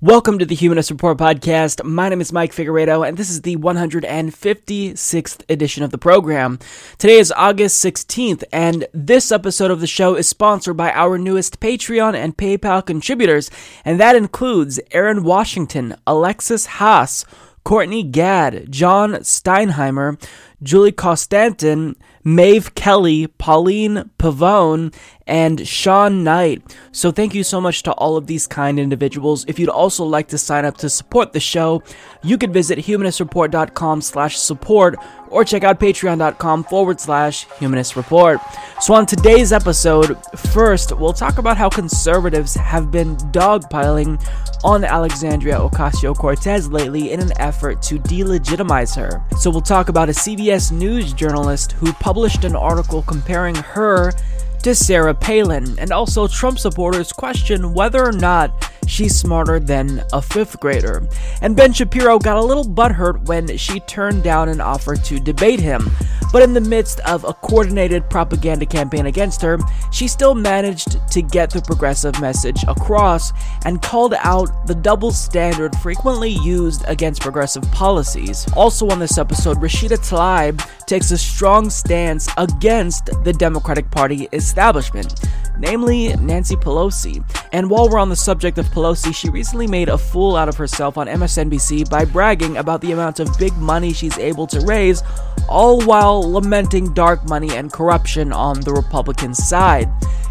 Welcome to the Humanist Report podcast. My name is Mike Figueredo, and this is the 156th edition of the program. Today is August 16th, and this episode of the show is sponsored by our newest Patreon and PayPal contributors, and that includes Aaron Washington, Alexis Haas, Courtney Gadd, John Steinheimer, Julie Costantin, Maeve Kelly, Pauline Pavone, and Sean Knight. So thank you so much to all of these kind individuals. If you'd also like to sign up to support the show, you could visit humanistreport.com slash support or check out patreon.com forward slash humanist report. So on today's episode, first, we'll talk about how conservatives have been dogpiling on Alexandria Ocasio-Cortez lately in an effort to delegitimize her. So we'll talk about a CBS News journalist who published an article comparing her to Sarah Palin, and also Trump supporters question whether or not she's smarter than a fifth grader. And Ben Shapiro got a little butthurt when she turned down an offer to debate him. But in the midst of a coordinated propaganda campaign against her, she still managed to get the progressive message across and called out the double standard frequently used against progressive policies. Also on this episode, Rashida Tlaib takes a strong stance against the Democratic Party establishment namely Nancy Pelosi. And while we're on the subject of Pelosi, she recently made a fool out of herself on MSNBC by bragging about the amount of big money she's able to raise, all while lamenting dark money and corruption on the Republican side.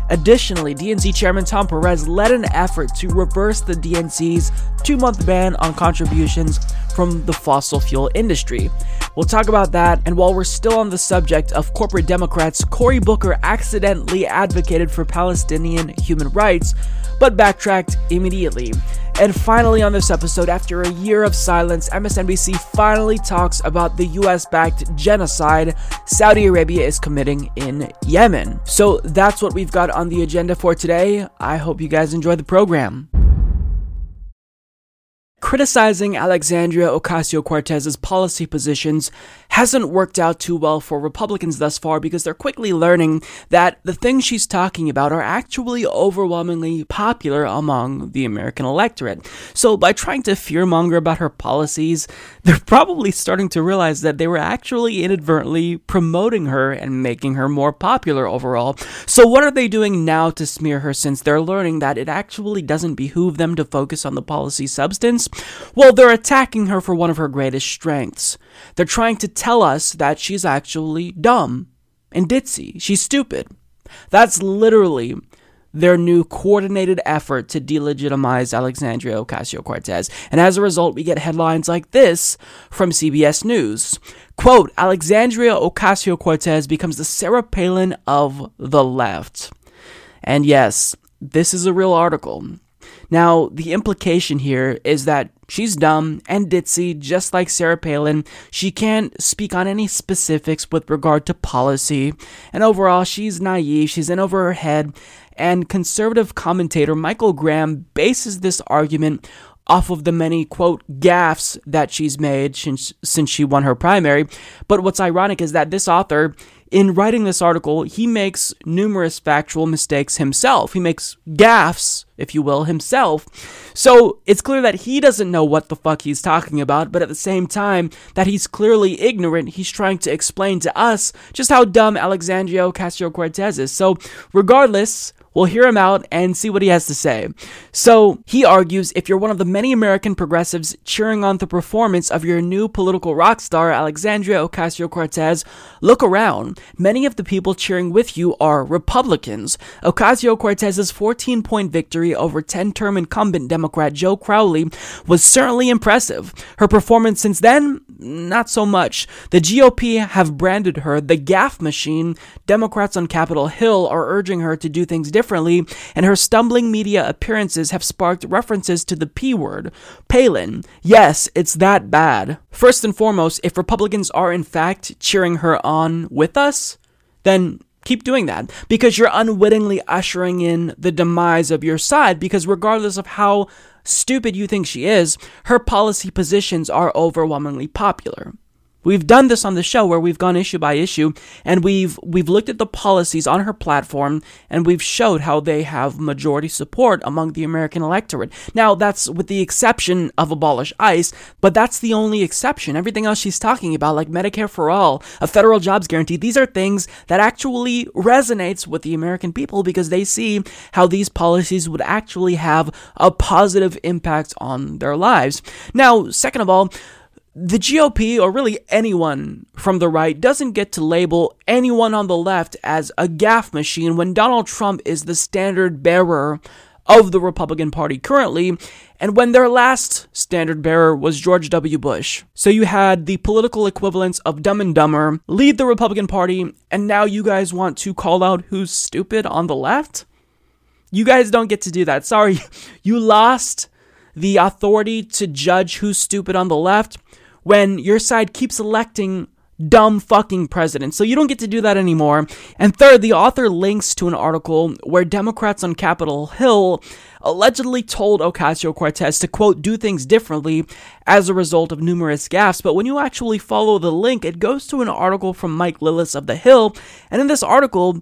Additionally, DNC Chairman Tom Perez led an effort to reverse the DNC's two month ban on contributions from the fossil fuel industry. We'll talk about that, and while we're still on the subject of corporate Democrats, Cory Booker accidentally advocated for Palestinian human rights, but backtracked immediately. And finally, on this episode, after a year of silence, MSNBC finally talks about the US backed genocide Saudi Arabia is committing in Yemen. So that's what we've got on the agenda for today. I hope you guys enjoy the program. Criticizing Alexandria Ocasio Cortez's policy positions hasn't worked out too well for Republicans thus far because they're quickly learning that the things she's talking about are actually overwhelmingly popular among the American electorate. So, by trying to fearmonger about her policies, they're probably starting to realize that they were actually inadvertently promoting her and making her more popular overall. So, what are they doing now to smear her since they're learning that it actually doesn't behoove them to focus on the policy substance? Well, they're attacking her for one of her greatest strengths. They're trying to tell us that she's actually dumb and ditzy. She's stupid. That's literally their new coordinated effort to delegitimize Alexandria Ocasio Cortez. And as a result, we get headlines like this from CBS News. Quote Alexandria Ocasio Cortez becomes the Sarah Palin of the left. And yes, this is a real article. Now, the implication here is that she's dumb and ditzy, just like Sarah Palin. She can't speak on any specifics with regard to policy, and overall, she's naive, she's in over her head. And conservative commentator Michael Graham bases this argument off of the many, quote, gaffes that she's made since, since she won her primary. But what's ironic is that this author in writing this article, he makes numerous factual mistakes himself. He makes gaffes, if you will, himself. So it's clear that he doesn't know what the fuck he's talking about, but at the same time that he's clearly ignorant, he's trying to explain to us just how dumb Alexandria Ocasio Cortez is. So regardless, We'll hear him out and see what he has to say. So, he argues if you're one of the many American progressives cheering on the performance of your new political rock star, Alexandria Ocasio Cortez, look around. Many of the people cheering with you are Republicans. Ocasio Cortez's 14 point victory over 10 term incumbent Democrat Joe Crowley was certainly impressive. Her performance since then, not so much. The GOP have branded her the gaffe machine. Democrats on Capitol Hill are urging her to do things differently differently, and her stumbling media appearances have sparked references to the P word. Palin. Yes, it's that bad. First and foremost, if Republicans are in fact cheering her on with us, then keep doing that because you're unwittingly ushering in the demise of your side because regardless of how stupid you think she is, her policy positions are overwhelmingly popular. We've done this on the show where we've gone issue by issue and we've we've looked at the policies on her platform and we've showed how they have majority support among the American electorate. Now that's with the exception of abolish ICE, but that's the only exception. Everything else she's talking about like Medicare for all, a federal jobs guarantee, these are things that actually resonates with the American people because they see how these policies would actually have a positive impact on their lives. Now, second of all, the GOP, or really anyone from the right, doesn't get to label anyone on the left as a gaffe machine when Donald Trump is the standard bearer of the Republican Party currently, and when their last standard bearer was George W. Bush. So you had the political equivalents of Dumb and Dumber lead the Republican Party, and now you guys want to call out who's stupid on the left? You guys don't get to do that. Sorry, you lost the authority to judge who's stupid on the left when your side keeps electing dumb fucking presidents. So you don't get to do that anymore. And third, the author links to an article where Democrats on Capitol Hill allegedly told Ocasio Cortez to quote, do things differently as a result of numerous gaffes. But when you actually follow the link, it goes to an article from Mike Lillis of The Hill. And in this article,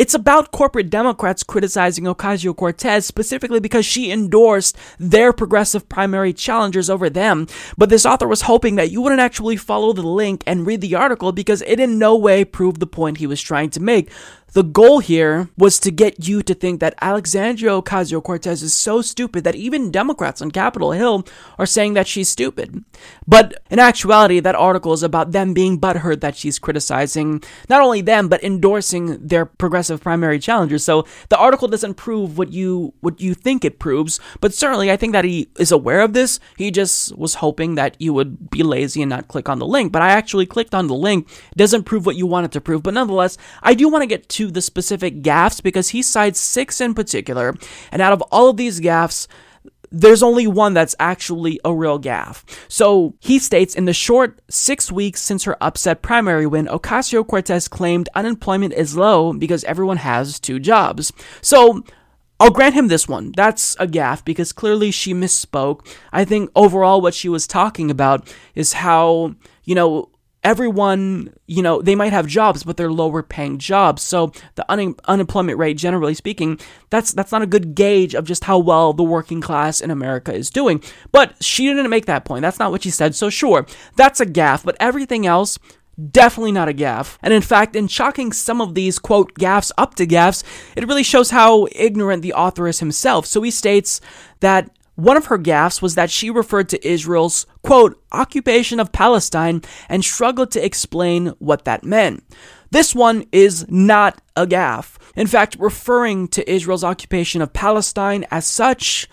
it's about corporate Democrats criticizing Ocasio Cortez specifically because she endorsed their progressive primary challengers over them. But this author was hoping that you wouldn't actually follow the link and read the article because it in no way proved the point he was trying to make. The goal here was to get you to think that Alexandria Ocasio Cortez is so stupid that even Democrats on Capitol Hill are saying that she's stupid. But in actuality, that article is about them being butthurt that she's criticizing not only them, but endorsing their progressive primary challengers. So the article doesn't prove what you what you think it proves, but certainly I think that he is aware of this. He just was hoping that you would be lazy and not click on the link. But I actually clicked on the link. It doesn't prove what you want it to prove. But nonetheless, I do want to get to to the specific gaffes because he cites six in particular. And out of all of these gaffes, there's only one that's actually a real gaffe. So he states in the short six weeks since her upset primary win, Ocasio Cortez claimed unemployment is low because everyone has two jobs. So I'll grant him this one. That's a gaffe because clearly she misspoke. I think overall what she was talking about is how, you know, everyone, you know, they might have jobs, but they're lower paying jobs. So the un- unemployment rate, generally speaking, that's that's not a good gauge of just how well the working class in America is doing. But she didn't make that point. That's not what she said. So sure, that's a gaffe. But everything else. Definitely not a gaffe. And in fact, in chalking some of these, quote, gaffes up to gaffes, it really shows how ignorant the author is himself. So he states that one of her gaffes was that she referred to Israel's, quote, occupation of Palestine and struggled to explain what that meant. This one is not a gaffe. In fact, referring to Israel's occupation of Palestine as such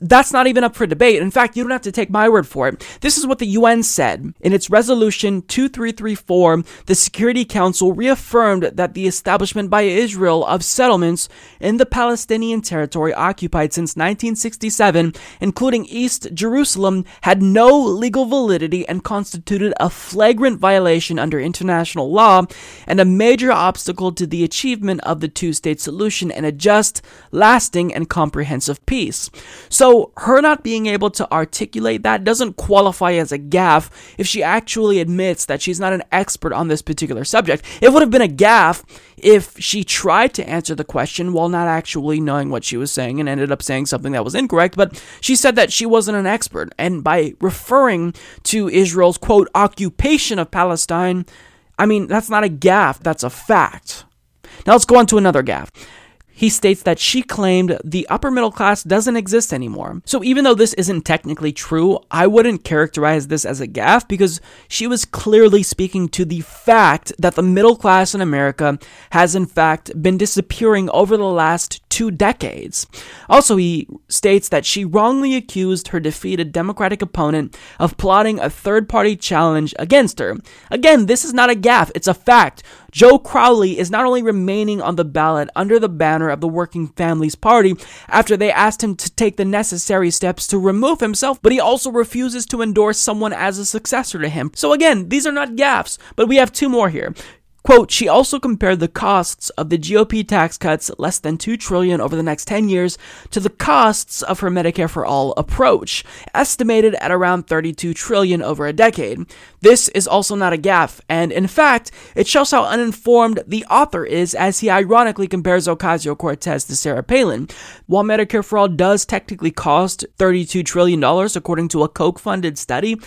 that's not even up for debate. In fact, you don't have to take my word for it. This is what the UN said. In its resolution 2334, the Security Council reaffirmed that the establishment by Israel of settlements in the Palestinian territory occupied since 1967, including East Jerusalem, had no legal validity and constituted a flagrant violation under international law and a major obstacle to the achievement of the two state solution and a just, lasting, and comprehensive peace. So so, her not being able to articulate that doesn't qualify as a gaffe if she actually admits that she's not an expert on this particular subject. It would have been a gaffe if she tried to answer the question while not actually knowing what she was saying and ended up saying something that was incorrect, but she said that she wasn't an expert. And by referring to Israel's quote, occupation of Palestine, I mean, that's not a gaffe, that's a fact. Now let's go on to another gaffe he states that she claimed the upper middle class doesn't exist anymore. So even though this isn't technically true, I wouldn't characterize this as a gaffe because she was clearly speaking to the fact that the middle class in America has in fact been disappearing over the last two decades. Also, he states that she wrongly accused her defeated Democratic opponent of plotting a third party challenge against her. Again, this is not a gaffe, it's a fact. Joe Crowley is not only remaining on the ballot under the banner of the Working Families Party after they asked him to take the necessary steps to remove himself, but he also refuses to endorse someone as a successor to him. So again, these are not gaffes, but we have two more here. Quote, she also compared the costs of the GOP tax cuts, less than 2 trillion over the next 10 years, to the costs of her Medicare for All approach, estimated at around 32 trillion over a decade. This is also not a gaffe, and in fact, it shows how uninformed the author is as he ironically compares Ocasio-Cortez to Sarah Palin. While Medicare for All does technically cost $32 trillion according to a Koch-funded study,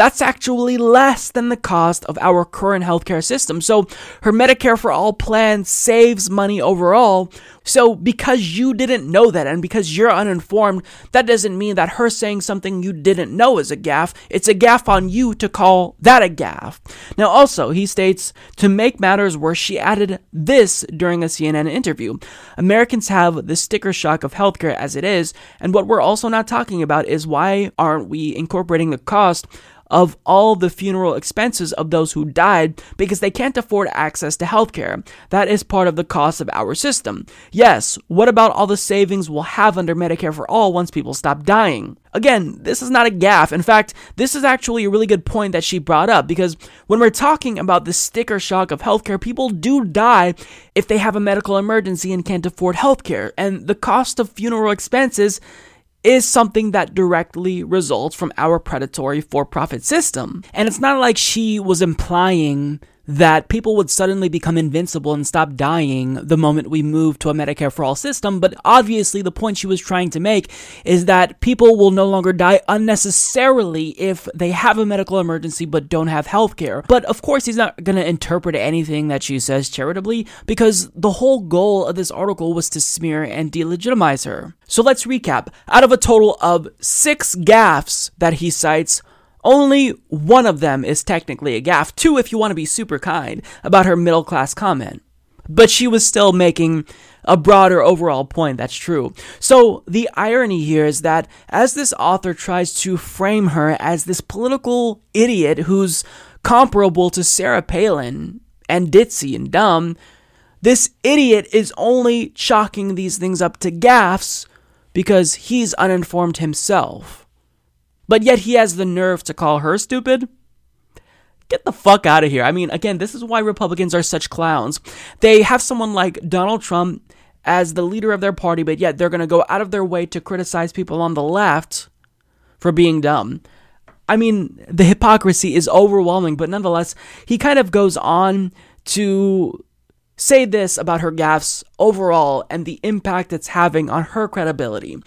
that's actually less than the cost of our current healthcare system. So her Medicare for All plan saves money overall. So because you didn't know that and because you're uninformed, that doesn't mean that her saying something you didn't know is a gaffe. It's a gaffe on you to call that a gaffe. Now also, he states, to make matters worse, she added this during a CNN interview. Americans have the sticker shock of healthcare as it is, and what we're also not talking about is why aren't we incorporating the cost of all the funeral expenses of those who died because they can't afford access to healthcare. That is part of the cost of our system. Yes, what about all the savings we'll have under Medicare for All once people stop dying? Again, this is not a gaffe. In fact, this is actually a really good point that she brought up because when we're talking about the sticker shock of healthcare, people do die if they have a medical emergency and can't afford healthcare. And the cost of funeral expenses is something that directly results from our predatory for profit system. And it's not like she was implying that people would suddenly become invincible and stop dying the moment we move to a Medicare for all system. But obviously, the point she was trying to make is that people will no longer die unnecessarily if they have a medical emergency but don't have health care. But of course, he's not going to interpret anything that she says charitably because the whole goal of this article was to smear and delegitimize her. So let's recap. Out of a total of six gaffes that he cites, only one of them is technically a gaffe, two if you want to be super kind, about her middle class comment. But she was still making a broader overall point, that's true. So the irony here is that as this author tries to frame her as this political idiot who's comparable to Sarah Palin and ditzy and dumb, this idiot is only chalking these things up to gaffes because he's uninformed himself but yet he has the nerve to call her stupid? Get the fuck out of here. I mean, again, this is why Republicans are such clowns. They have someone like Donald Trump as the leader of their party, but yet they're going to go out of their way to criticize people on the left for being dumb. I mean, the hypocrisy is overwhelming, but nonetheless, he kind of goes on to say this about her gaffes overall and the impact it's having on her credibility.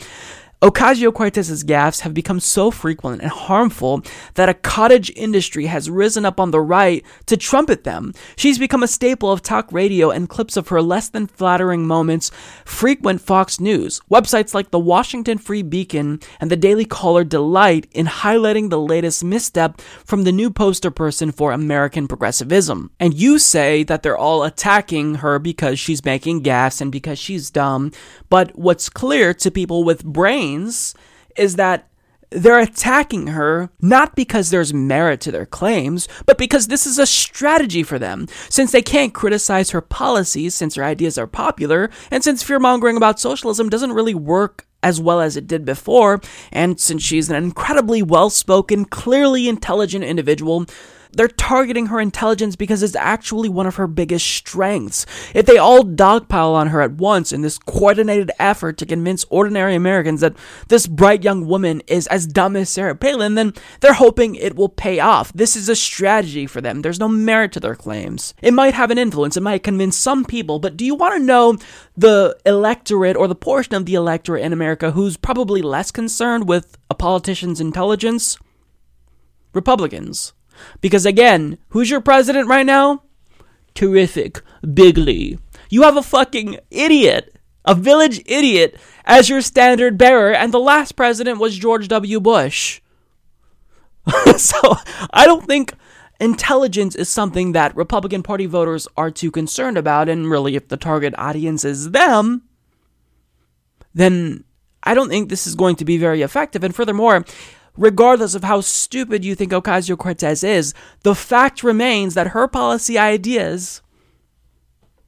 Ocasio Cortez's gaffes have become so frequent and harmful that a cottage industry has risen up on the right to trumpet them. She's become a staple of talk radio, and clips of her less than flattering moments frequent Fox News. Websites like the Washington Free Beacon and the Daily Caller delight in highlighting the latest misstep from the new poster person for American progressivism. And you say that they're all attacking her because she's making gaffes and because she's dumb, but what's clear to people with brains is that they're attacking her not because there's merit to their claims, but because this is a strategy for them. Since they can't criticize her policies, since her ideas are popular, and since fear mongering about socialism doesn't really work as well as it did before, and since she's an incredibly well spoken, clearly intelligent individual, they're targeting her intelligence because it's actually one of her biggest strengths. If they all dogpile on her at once in this coordinated effort to convince ordinary Americans that this bright young woman is as dumb as Sarah Palin, then they're hoping it will pay off. This is a strategy for them. There's no merit to their claims. It might have an influence, it might convince some people, but do you want to know the electorate or the portion of the electorate in America who's probably less concerned with a politician's intelligence? Republicans. Because again, who's your president right now? Terrific. Bigley. You have a fucking idiot, a village idiot, as your standard bearer, and the last president was George W. Bush. so I don't think intelligence is something that Republican Party voters are too concerned about, and really, if the target audience is them, then I don't think this is going to be very effective. And furthermore, regardless of how stupid you think Ocasio Cortez is, the fact remains that her policy ideas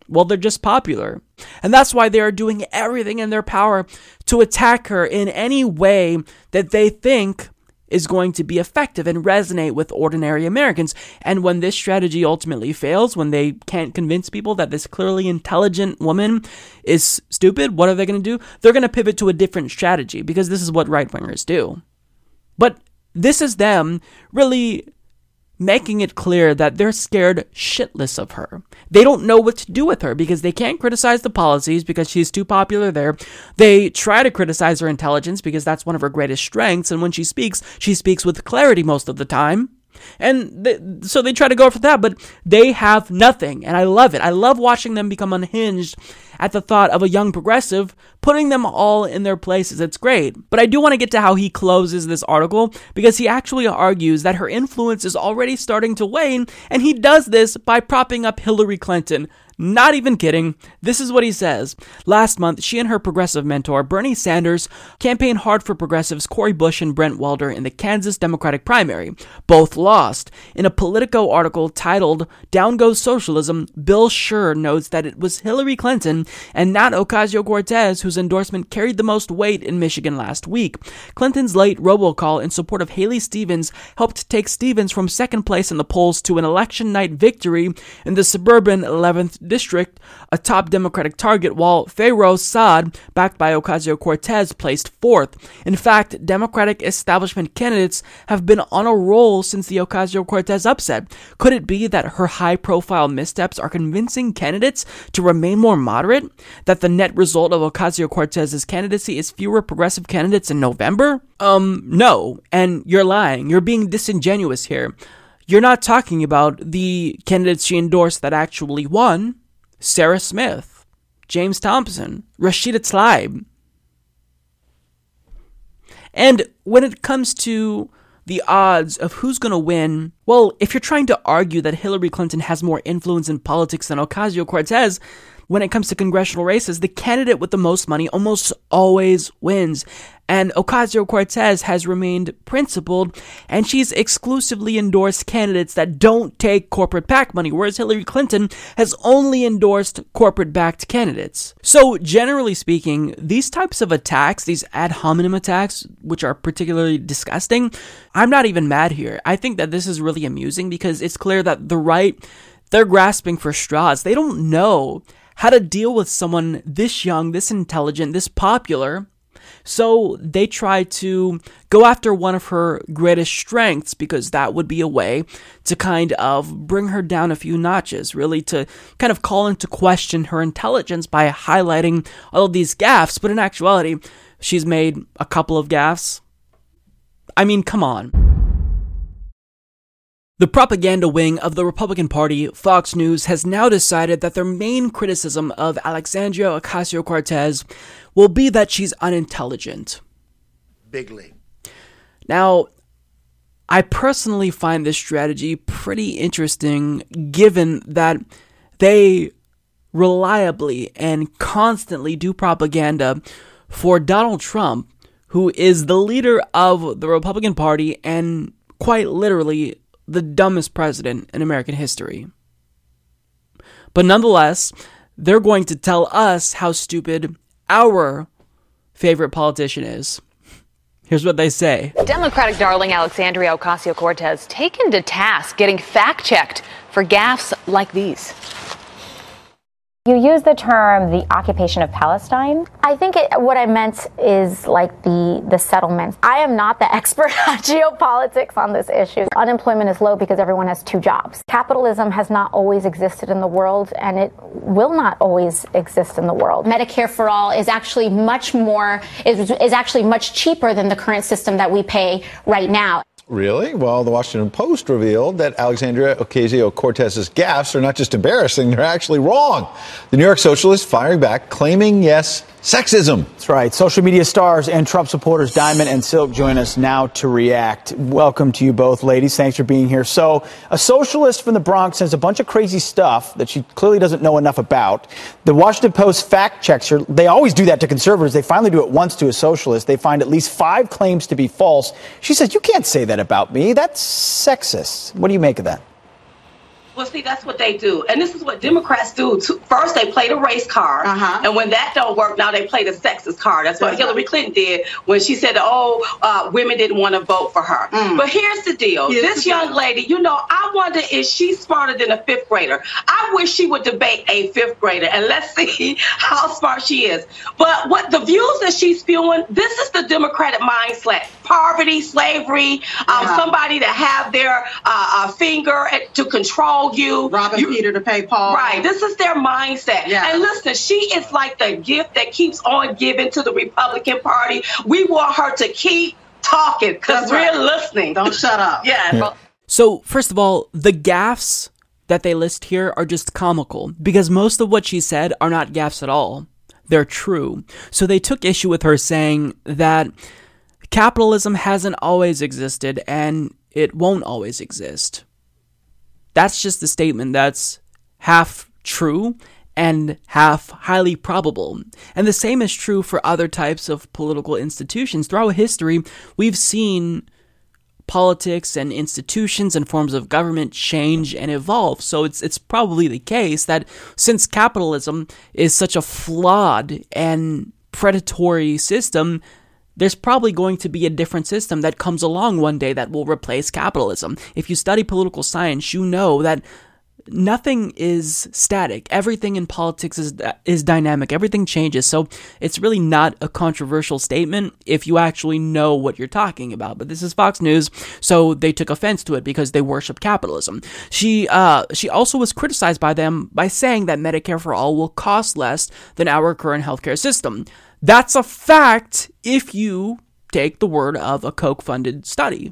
Well, they're just popular. And that's why they are doing everything in their power to attack her in any way that they think is going to be effective and resonate with ordinary Americans. And when this strategy ultimately fails, when they can't convince people that this clearly intelligent woman is stupid, what are they going to do? They're going to pivot to a different strategy because this is what right wingers do. But this is them really making it clear that they're scared shitless of her. They don't know what to do with her because they can't criticize the policies because she's too popular there. They try to criticize her intelligence because that's one of her greatest strengths, and when she speaks, she speaks with clarity most of the time. And they, so they try to go for that, but they have nothing. And I love it. I love watching them become unhinged at the thought of a young progressive putting them all in their places. It's great. But I do want to get to how he closes this article because he actually argues that her influence is already starting to wane, and he does this by propping up Hillary Clinton. Not even kidding. This is what he says. Last month, she and her progressive mentor, Bernie Sanders, campaigned hard for progressives Cori Bush and Brent Welder in the Kansas Democratic primary. Both lost. In a Politico article titled Down Goes Socialism, Bill Scher notes that it was Hillary Clinton and not Ocasio Cortez whose endorsement carried the most weight in Michigan last week. Clinton's late robocall in support of Haley Stevens helped take Stevens from second place in the polls to an election night victory in the suburban 11th district, a top Democratic target, while Fayrouz Saad, backed by Ocasio Cortez, placed fourth. In fact, Democratic establishment candidates have been on a roll since the Ocasio Cortez upset. Could it be that her high profile missteps are convincing candidates to remain more moderate? That the net result of Ocasio Cortez's candidacy is fewer progressive candidates in November? Um, no. And you're lying. You're being disingenuous here. You're not talking about the candidates she endorsed that actually won Sarah Smith, James Thompson, Rashida Tlaib. And when it comes to the odds of who's going to win, well, if you're trying to argue that Hillary Clinton has more influence in politics than Ocasio Cortez, when it comes to congressional races, the candidate with the most money almost always wins. And Ocasio Cortez has remained principled, and she's exclusively endorsed candidates that don't take corporate PAC money, whereas Hillary Clinton has only endorsed corporate backed candidates. So, generally speaking, these types of attacks, these ad hominem attacks, which are particularly disgusting, I'm not even mad here. I think that this is really amusing because it's clear that the right, they're grasping for straws. They don't know how to deal with someone this young, this intelligent, this popular. So they try to go after one of her greatest strengths because that would be a way to kind of bring her down a few notches, really to kind of call into question her intelligence by highlighting all of these gaffes. But in actuality, she's made a couple of gaffes. I mean, come on. The propaganda wing of the Republican Party, Fox News, has now decided that their main criticism of Alexandria Ocasio Cortez will be that she's unintelligent. Big league. Now, I personally find this strategy pretty interesting given that they reliably and constantly do propaganda for Donald Trump, who is the leader of the Republican Party and quite literally the dumbest president in American history. But nonetheless, they're going to tell us how stupid our favorite politician is. Here's what they say Democratic darling Alexandria Ocasio Cortez taken to task, getting fact checked for gaffes like these. You use the term the occupation of Palestine. I think it, what I meant is like the the settlements. I am not the expert on geopolitics on this issue. Unemployment is low because everyone has two jobs. Capitalism has not always existed in the world and it will not always exist in the world. Medicare for all is actually much more is, is actually much cheaper than the current system that we pay right now. Really? Well, the Washington Post revealed that Alexandria Ocasio Cortez's gaffes are not just embarrassing, they're actually wrong. The New York Socialist firing back, claiming, yes, sexism. That's right. Social media stars and Trump supporters Diamond and Silk join us now to react. Welcome to you both, ladies. Thanks for being here. So, a socialist from the Bronx says a bunch of crazy stuff that she clearly doesn't know enough about. The Washington Post fact checks her. They always do that to conservatives. They finally do it once to a socialist. They find at least five claims to be false. She says, You can't say that about me. That's sexist. What do you make of that? Well, see, that's what they do, and this is what Democrats do. First, they play the race card, uh-huh. and when that don't work, now they play the sexist card. That's what uh-huh. Hillary Clinton did when she said, "Oh, uh, women didn't want to vote for her." Mm. But here's the deal: here's this the young deal. lady, you know, I wonder if she's smarter than a fifth grader. I wish she would debate a fifth grader, and let's see how smart she is. But what the views that she's spewing, this is the Democratic mindset: poverty, slavery, um, yeah. somebody to have their uh, uh, finger to control you. Robbing you, Peter to pay Paul. Right. This is their mindset. Yeah. And listen, she is like the gift that keeps on giving to the Republican Party. We want her to keep talking because we're right. listening. Don't shut up. Yeah. So, first of all, the gaffes that they list here are just comical because most of what she said are not gaffes at all. They're true. So they took issue with her saying that capitalism hasn't always existed and it won't always exist. That's just a statement that's half true and half highly probable. And the same is true for other types of political institutions. Throughout history, we've seen politics and institutions and forms of government change and evolve. So it's it's probably the case that since capitalism is such a flawed and predatory system, there's probably going to be a different system that comes along one day that will replace capitalism. If you study political science, you know that nothing is static. Everything in politics is is dynamic. Everything changes. So it's really not a controversial statement if you actually know what you're talking about. But this is Fox News, so they took offense to it because they worship capitalism. She uh she also was criticized by them by saying that Medicare for all will cost less than our current healthcare system. That's a fact if you take the word of a Koch funded study.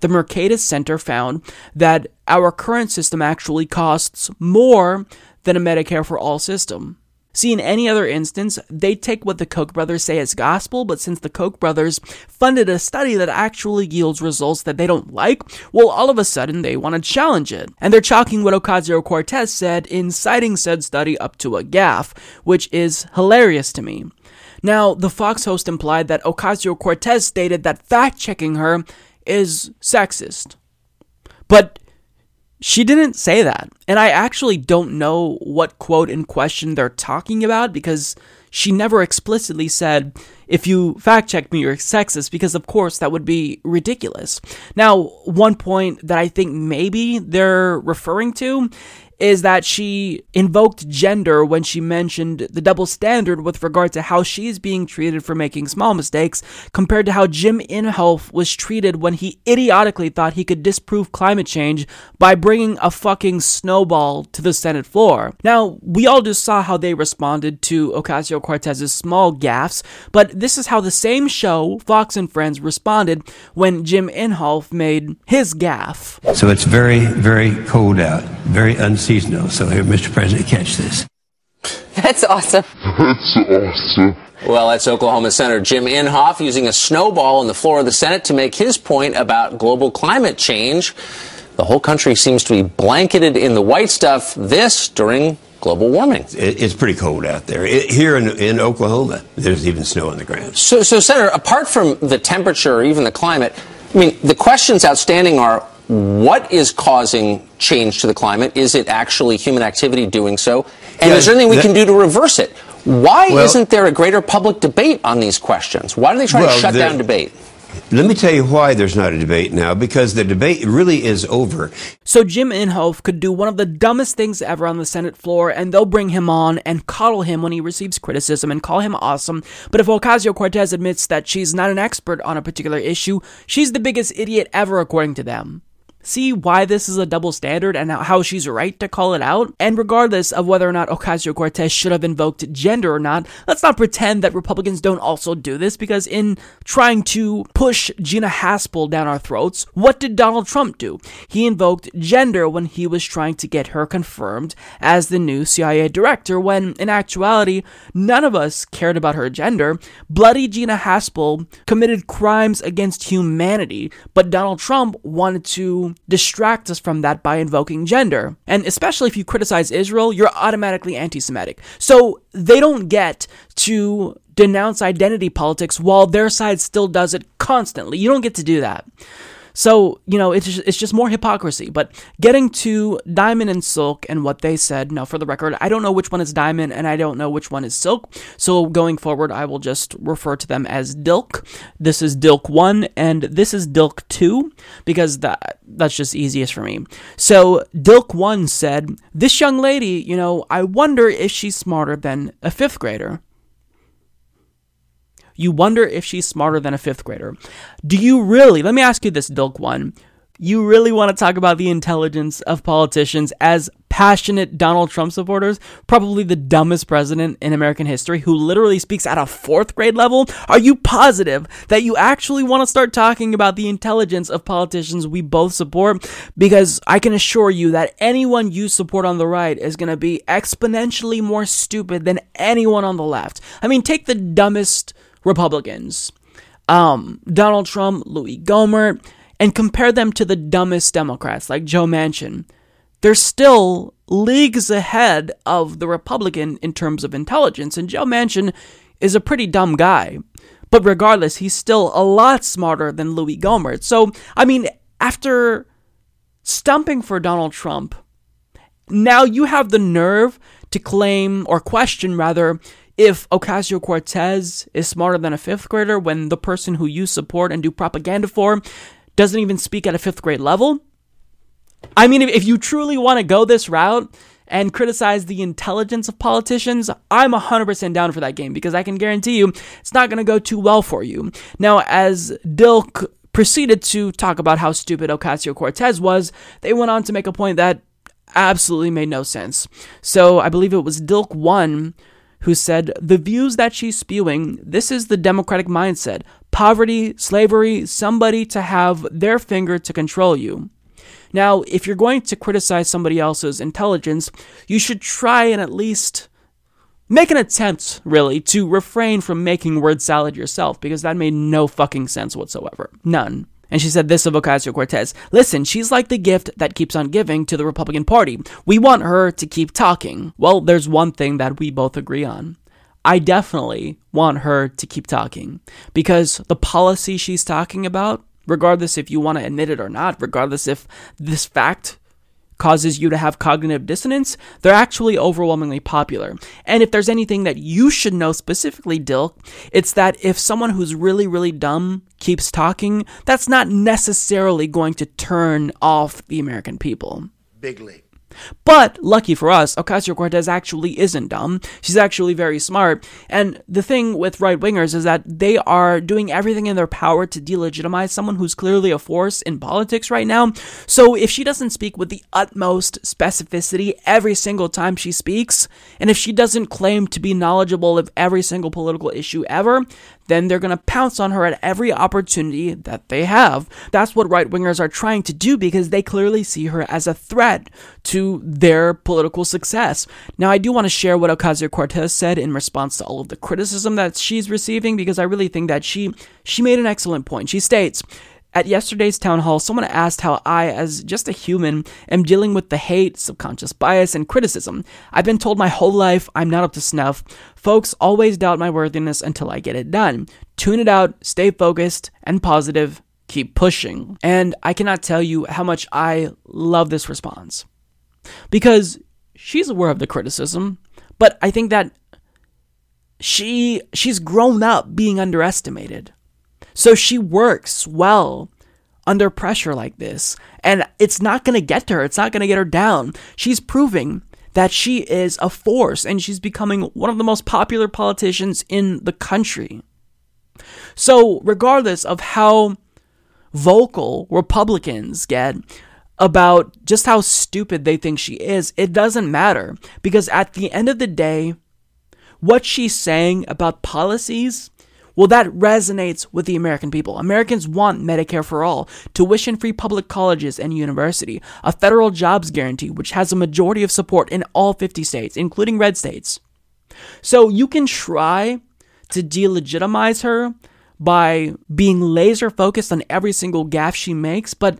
The Mercatus Center found that our current system actually costs more than a Medicare for all system. See, in any other instance, they take what the Koch brothers say as gospel, but since the Koch brothers funded a study that actually yields results that they don't like, well, all of a sudden they want to challenge it. And they're chalking what Ocasio Cortez said in citing said study up to a gaffe, which is hilarious to me. Now, the Fox host implied that Ocasio Cortez stated that fact checking her is sexist. But she didn't say that. And I actually don't know what quote in question they're talking about because she never explicitly said, if you fact check me, you're sexist, because of course that would be ridiculous. Now, one point that I think maybe they're referring to is that she invoked gender when she mentioned the double standard with regard to how she is being treated for making small mistakes compared to how Jim Inhofe was treated when he idiotically thought he could disprove climate change by bringing a fucking snowball to the Senate floor. Now, we all just saw how they responded to Ocasio Cortez's small gaffes, but this is how the same show, Fox and Friends, responded when Jim Inhofe made his gaffe. So it's very, very cold out, very unseasonable seasonal. So here, Mr. President, catch this. That's awesome. That's awesome. Well, that's Oklahoma Senator Jim Inhofe using a snowball on the floor of the Senate to make his point about global climate change. The whole country seems to be blanketed in the white stuff. This during global warming. It's pretty cold out there. here in, in Oklahoma, there's even snow on the ground. So, so, Senator, apart from the temperature or even the climate, I mean, the questions outstanding are what is causing change to the climate? Is it actually human activity doing so? And yeah, is there anything we that, can do to reverse it? Why well, isn't there a greater public debate on these questions? Why do they try well, to shut down debate? Let me tell you why there's not a debate now, because the debate really is over. So Jim Inhofe could do one of the dumbest things ever on the Senate floor, and they'll bring him on and coddle him when he receives criticism and call him awesome. But if Ocasio Cortez admits that she's not an expert on a particular issue, she's the biggest idiot ever, according to them see why this is a double standard and how she's right to call it out. And regardless of whether or not Ocasio Cortez should have invoked gender or not, let's not pretend that Republicans don't also do this because in trying to push Gina Haspel down our throats, what did Donald Trump do? He invoked gender when he was trying to get her confirmed as the new CIA director, when in actuality, none of us cared about her gender. Bloody Gina Haspel committed crimes against humanity, but Donald Trump wanted to distract us from that by invoking gender. And especially if you criticize Israel, you're automatically anti Semitic. So they don't get to denounce identity politics while their side still does it constantly. You don't get to do that. So, you know, it's just, it's just more hypocrisy. But getting to Diamond and Silk and what they said, now for the record, I don't know which one is Diamond and I don't know which one is Silk. So going forward, I will just refer to them as Dilk. This is Dilk 1 and this is Dilk 2 because that that's just easiest for me. So Dilk 1 said, This young lady, you know, I wonder if she's smarter than a fifth grader. You wonder if she's smarter than a fifth grader. Do you really, let me ask you this, Dilk 1. You really want to talk about the intelligence of politicians as passionate Donald Trump supporters? Probably the dumbest president in American history who literally speaks at a fourth grade level? Are you positive that you actually want to start talking about the intelligence of politicians we both support? Because I can assure you that anyone you support on the right is going to be exponentially more stupid than anyone on the left. I mean, take the dumbest Republicans. Um, Donald Trump, Louis Gohmert, and compare them to the dumbest Democrats like Joe Manchin, they're still leagues ahead of the Republican in terms of intelligence. And Joe Manchin is a pretty dumb guy. But regardless, he's still a lot smarter than Louis Gohmert. So, I mean, after stumping for Donald Trump, now you have the nerve to claim or question rather if Ocasio Cortez is smarter than a fifth grader when the person who you support and do propaganda for doesn't even speak at a fifth grade level. I mean, if, you truly want to go this route and criticize the intelligence of politicians, I'm 100% down for that game because I can guarantee you it's not going to go too well for you. Now, as Dilk proceeded to talk about how stupid Ocasio Cortez was, they went on to make a point that absolutely made no sense. So I believe it was Dilk 1 who said, The views that she's spewing, this is the democratic mindset poverty, slavery, somebody to have their finger to control you. Now, if you're going to criticize somebody else's intelligence, you should try and at least make an attempt, really, to refrain from making word salad yourself, because that made no fucking sense whatsoever. None. And she said this of Ocasio Cortez Listen, she's like the gift that keeps on giving to the Republican Party. We want her to keep talking. Well, there's one thing that we both agree on. I definitely want her to keep talking because the policy she's talking about regardless if you want to admit it or not, regardless if this fact causes you to have cognitive dissonance, they're actually overwhelmingly popular. And if there's anything that you should know specifically, Dilk, it's that if someone who's really, really dumb keeps talking, that's not necessarily going to turn off the American people. Big league. But lucky for us, Ocasio Cortez actually isn't dumb. She's actually very smart. And the thing with right wingers is that they are doing everything in their power to delegitimize someone who's clearly a force in politics right now. So if she doesn't speak with the utmost specificity every single time she speaks, and if she doesn't claim to be knowledgeable of every single political issue ever, then they're going to pounce on her at every opportunity that they have. That's what right wingers are trying to do because they clearly see her as a threat to their political success. Now, I do want to share what Ocasio Cortez said in response to all of the criticism that she's receiving because I really think that she she made an excellent point. She states, at yesterday's town hall, someone asked how I, as just a human, am dealing with the hate, subconscious bias, and criticism. I've been told my whole life I'm not up to snuff. Folks always doubt my worthiness until I get it done. Tune it out, stay focused and positive, keep pushing. And I cannot tell you how much I love this response. Because she's aware of the criticism, but I think that she she's grown up being underestimated. So she works well under pressure like this. And it's not going to get to her. It's not going to get her down. She's proving that she is a force and she's becoming one of the most popular politicians in the country. So, regardless of how vocal Republicans get about just how stupid they think she is, it doesn't matter because at the end of the day, what she's saying about policies well, that resonates with the American people. Americans want Medicare for all, tuition free public colleges and university, a federal jobs guarantee, which has a majority of support in all 50 states, including red states. So you can try to delegitimize her by being laser focused on every single gaffe she makes, but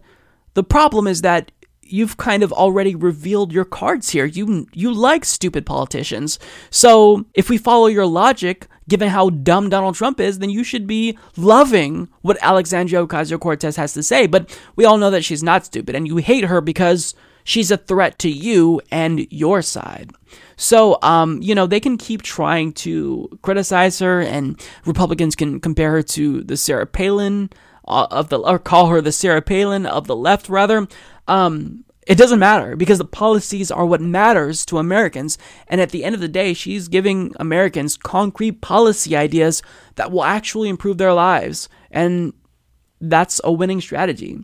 the problem is that you've kind of already revealed your cards here. You you like stupid politicians. So if we follow your logic, given how dumb Donald Trump is, then you should be loving what Alexandria Ocasio Cortez has to say. But we all know that she's not stupid, and you hate her because she's a threat to you and your side. So, um, you know, they can keep trying to criticize her, and Republicans can compare her to the Sarah Palin uh, of the, or call her the Sarah Palin of the left, rather. Um, it doesn't matter because the policies are what matters to Americans. And at the end of the day, she's giving Americans concrete policy ideas that will actually improve their lives. And that's a winning strategy.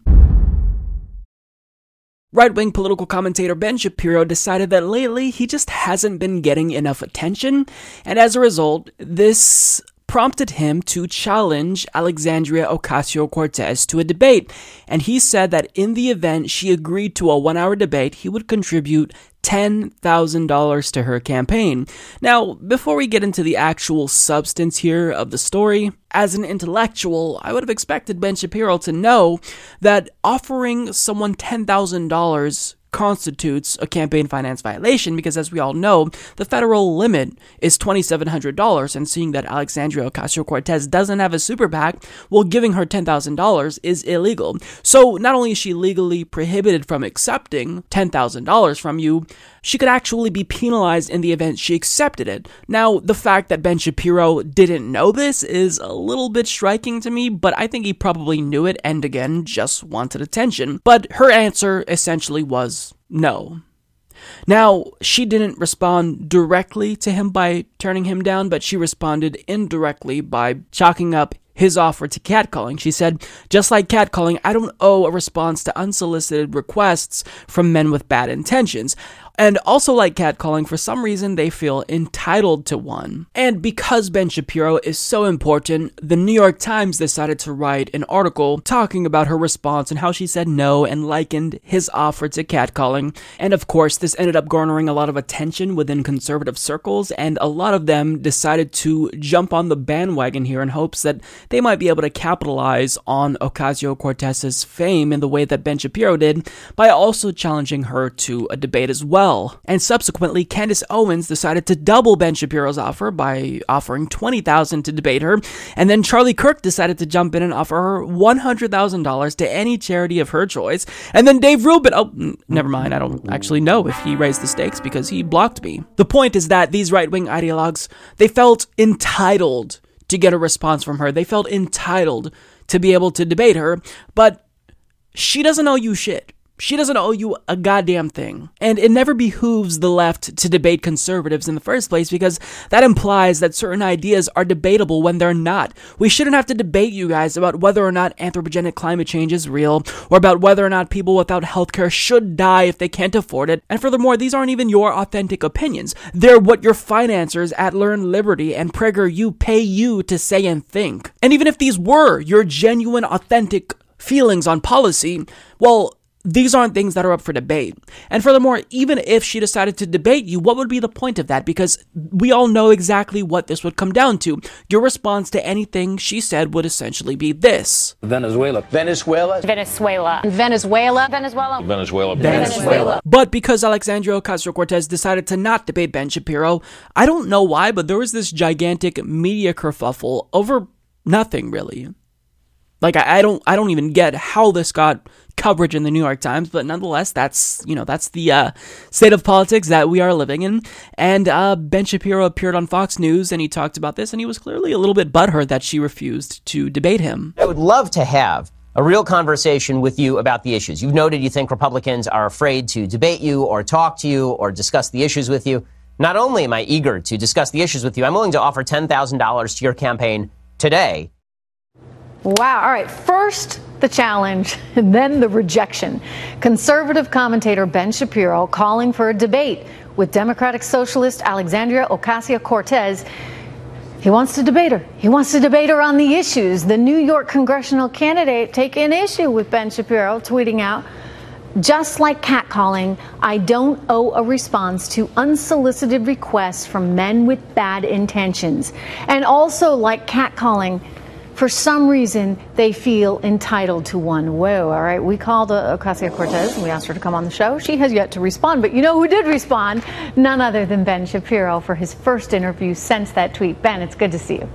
Right wing political commentator Ben Shapiro decided that lately he just hasn't been getting enough attention, and as a result, this prompted him to challenge Alexandria Ocasio Cortez to a debate. And he said that in the event she agreed to a one hour debate, he would contribute $10,000 to her campaign. Now, before we get into the actual substance here of the story, as an intellectual, I would have expected Ben Shapiro to know that offering someone $10,000 constitutes a campaign finance violation because, as we all know, the federal limit is $2,700. And seeing that Alexandria Ocasio Cortez doesn't have a super PAC, well, giving her $10,000 is illegal. So not only is she legally prohibited from accepting $10,000 from you, she could actually be penalized in the event she accepted it. Now, the fact that Ben Shapiro didn't know this is a little bit striking to me, but I think he probably knew it and again just wanted attention. But her answer essentially was no. Now, she didn't respond directly to him by turning him down, but she responded indirectly by chalking up his offer to catcalling. She said, just like catcalling, I don't owe a response to unsolicited requests from men with bad intentions. And also, like catcalling, for some reason they feel entitled to one. And because Ben Shapiro is so important, the New York Times decided to write an article talking about her response and how she said no and likened his offer to catcalling. And of course, this ended up garnering a lot of attention within conservative circles, and a lot of them decided to jump on the bandwagon here in hopes that they might be able to capitalize on Ocasio Cortez's fame in the way that Ben Shapiro did by also challenging her to a debate as well well. And subsequently, Candace Owens decided to double Ben Shapiro's offer by offering 20000 to debate her. And then Charlie Kirk decided to jump in and offer her $100,000 to any charity of her choice. And then Dave Rubin, oh, never mind, I don't actually know if he raised the stakes because he blocked me. The point is that these right wing ideologues, they felt entitled to get a response from her. They felt entitled to be able to debate her, but she doesn't owe you shit. She doesn't owe you a goddamn thing. And it never behooves the left to debate conservatives in the first place because that implies that certain ideas are debatable when they're not. We shouldn't have to debate you guys about whether or not anthropogenic climate change is real or about whether or not people without healthcare should die if they can't afford it. And furthermore, these aren't even your authentic opinions. They're what your financiers at Learn Liberty and PragerU pay you to say and think. And even if these were your genuine, authentic feelings on policy, well, these aren't things that are up for debate. And furthermore, even if she decided to debate you, what would be the point of that? Because we all know exactly what this would come down to. Your response to anything she said would essentially be this Venezuela. Venezuela. Venezuela. Venezuela. Venezuela. Venezuela. Venezuela. But because Alexandria Ocasio Cortez decided to not debate Ben Shapiro, I don't know why, but there was this gigantic media kerfuffle over nothing really. Like I, I don't I don't even get how this got coverage in the New York Times, but nonetheless, that's you know that's the uh, state of politics that we are living in. And uh, Ben Shapiro appeared on Fox News and he talked about this, and he was clearly a little bit butthurt that she refused to debate him. I would love to have a real conversation with you about the issues. You've noted you think Republicans are afraid to debate you or talk to you or discuss the issues with you. Not only am I eager to discuss the issues with you, I'm willing to offer $10,000 to your campaign today Wow. All right. First, the challenge, and then the rejection. Conservative commentator Ben Shapiro calling for a debate with Democratic Socialist Alexandria Ocasio Cortez. He wants to debate her. He wants to debate her on the issues. The New York congressional candidate taking issue with Ben Shapiro, tweeting out, just like catcalling, I don't owe a response to unsolicited requests from men with bad intentions. And also, like catcalling, for some reason, they feel entitled to one. Whoa, all right. We called uh, Ocasio Cortez and we asked her to come on the show. She has yet to respond. But you know who did respond? None other than Ben Shapiro for his first interview since that tweet. Ben, it's good to see you.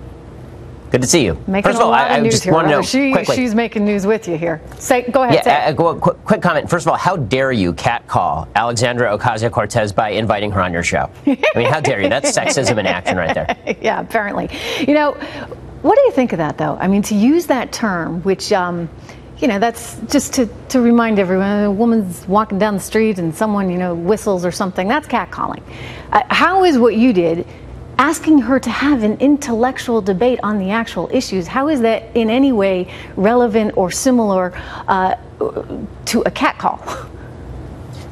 Good to see you. Making First of all, I, I just want to know she, quickly. she's making news with you here. Say, go ahead. yeah, uh, go, quick, quick comment. First of all, how dare you catcall Alexandra Ocasio Cortez by inviting her on your show? I mean, how dare you? That's sexism in action right there. yeah, apparently. You know, what do you think of that, though? I mean, to use that term, which, um, you know, that's just to, to remind everyone a woman's walking down the street and someone, you know, whistles or something, that's catcalling. Uh, how is what you did? Asking her to have an intellectual debate on the actual issues, how is that in any way relevant or similar uh, to a catcall?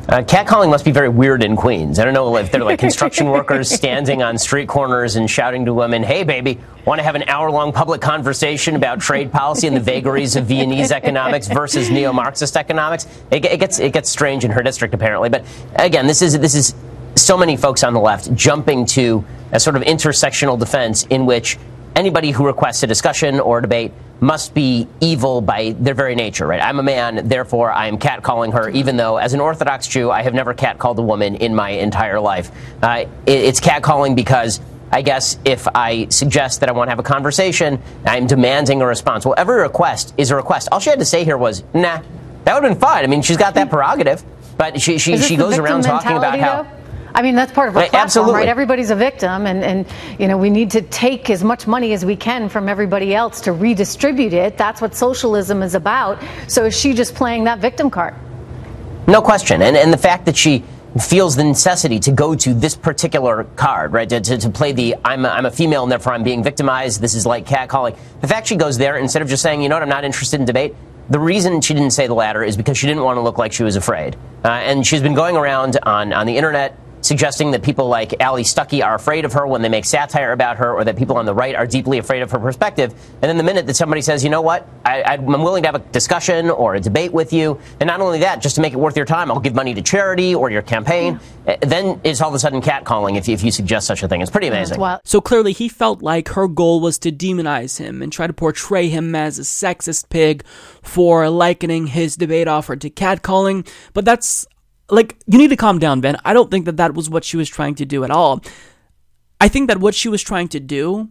Uh, catcalling must be very weird in Queens. I don't know if they're like construction workers standing on street corners and shouting to women, hey, baby, want to have an hour long public conversation about trade policy and the vagaries of Viennese economics versus neo Marxist economics? It, it, gets, it gets strange in her district, apparently. But again, this is, this is so many folks on the left jumping to a sort of intersectional defense in which anybody who requests a discussion or a debate must be evil by their very nature, right? I'm a man, therefore I am catcalling her, even though as an Orthodox Jew, I have never catcalled a woman in my entire life. Uh, it, it's catcalling because I guess if I suggest that I want to have a conversation, I'm demanding a response. Well, every request is a request. All she had to say here was, nah, that would have been fine. I mean, she's got that prerogative. But she, she, she goes around talking about how. though? I mean, that's part of our platform, absolutely. right? Everybody's a victim, and, and you know we need to take as much money as we can from everybody else to redistribute it. That's what socialism is about. So is she just playing that victim card? No question. And, and the fact that she feels the necessity to go to this particular card, right, to, to, to play the I'm a, I'm a female and therefore I'm being victimized, this is like catcalling. The fact she goes there instead of just saying, you know what, I'm not interested in debate, the reason she didn't say the latter is because she didn't want to look like she was afraid. Uh, and she's been going around on, on the internet suggesting that people like Allie Stuckey are afraid of her when they make satire about her, or that people on the right are deeply afraid of her perspective. And then the minute that somebody says, you know what, I, I'm willing to have a discussion or a debate with you, and not only that, just to make it worth your time, I'll give money to charity or your campaign, uh, then it's all of a sudden catcalling if if you suggest such a thing. It's pretty amazing. So clearly, he felt like her goal was to demonize him and try to portray him as a sexist pig for likening his debate offer to catcalling. But that's like, you need to calm down, Ben. I don't think that that was what she was trying to do at all. I think that what she was trying to do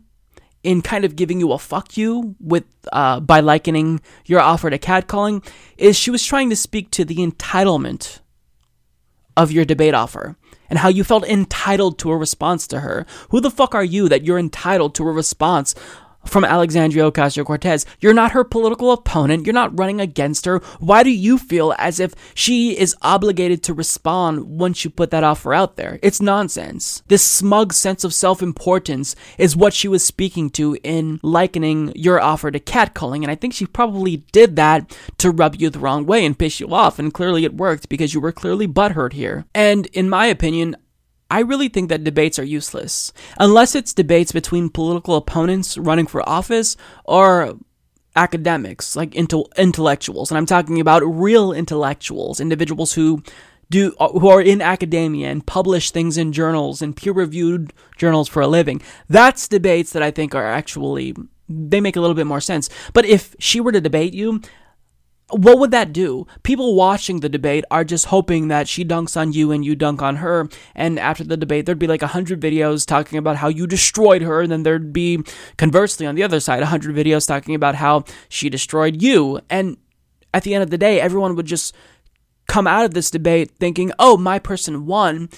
in kind of giving you a fuck you with uh, by likening your offer to catcalling is she was trying to speak to the entitlement of your debate offer and how you felt entitled to a response to her. Who the fuck are you that you're entitled to a response from Alexandria Ocasio Cortez? You're not her political opponent. You're not running against her. Why do you feel as if she is obligated to respond once you put that offer out there? It's nonsense. This smug sense of self importance is what she was speaking to in likening your offer to catcalling. And I think she probably did that to rub you the wrong way and piss you off. And clearly it worked because you were clearly butthurt here. And in my opinion, I really think that debates are useless. Unless it's debates between political opponents running for office or academics, like intel- intellectuals. And I'm talking about real intellectuals, individuals who do who are in academia and publish things in journals and peer-reviewed journals for a living. That's debates that I think are actually they make a little bit more sense. But if she were to debate you, what would that do? People watching the debate are just hoping that she dunks on you and you dunk on her. And after the debate, there'd be like a hundred videos talking about how you destroyed her. And then there'd be, conversely, on the other side, a hundred videos talking about how she destroyed you. And at the end of the day, everyone would just come out of this debate thinking, oh, my person won.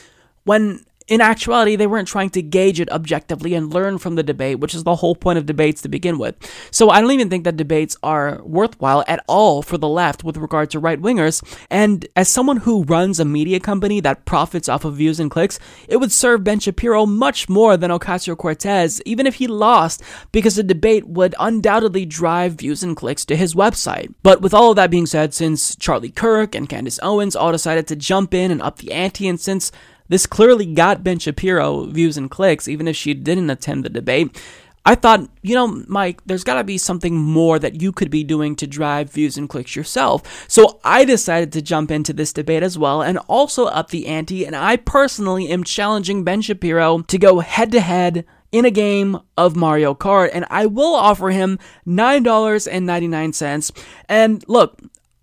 When in actuality, they weren't trying to gauge it objectively and learn from the debate, which is the whole point of debates to begin with. So I don't even think that debates are worthwhile at all for the left with regard to right wingers. And as someone who runs a media company that profits off of views and clicks, it would serve Ben Shapiro much more than Ocasio Cortez, even if he lost, because the debate would undoubtedly drive views and clicks to his website. But with all of that being said, since Charlie Kirk and Candace Owens all decided to jump in and up the ante, and since this clearly got Ben Shapiro views and clicks, even if she didn't attend the debate. I thought, you know, Mike, there's got to be something more that you could be doing to drive views and clicks yourself. So I decided to jump into this debate as well and also up the ante. And I personally am challenging Ben Shapiro to go head to head in a game of Mario Kart, and I will offer him $9.99. And look,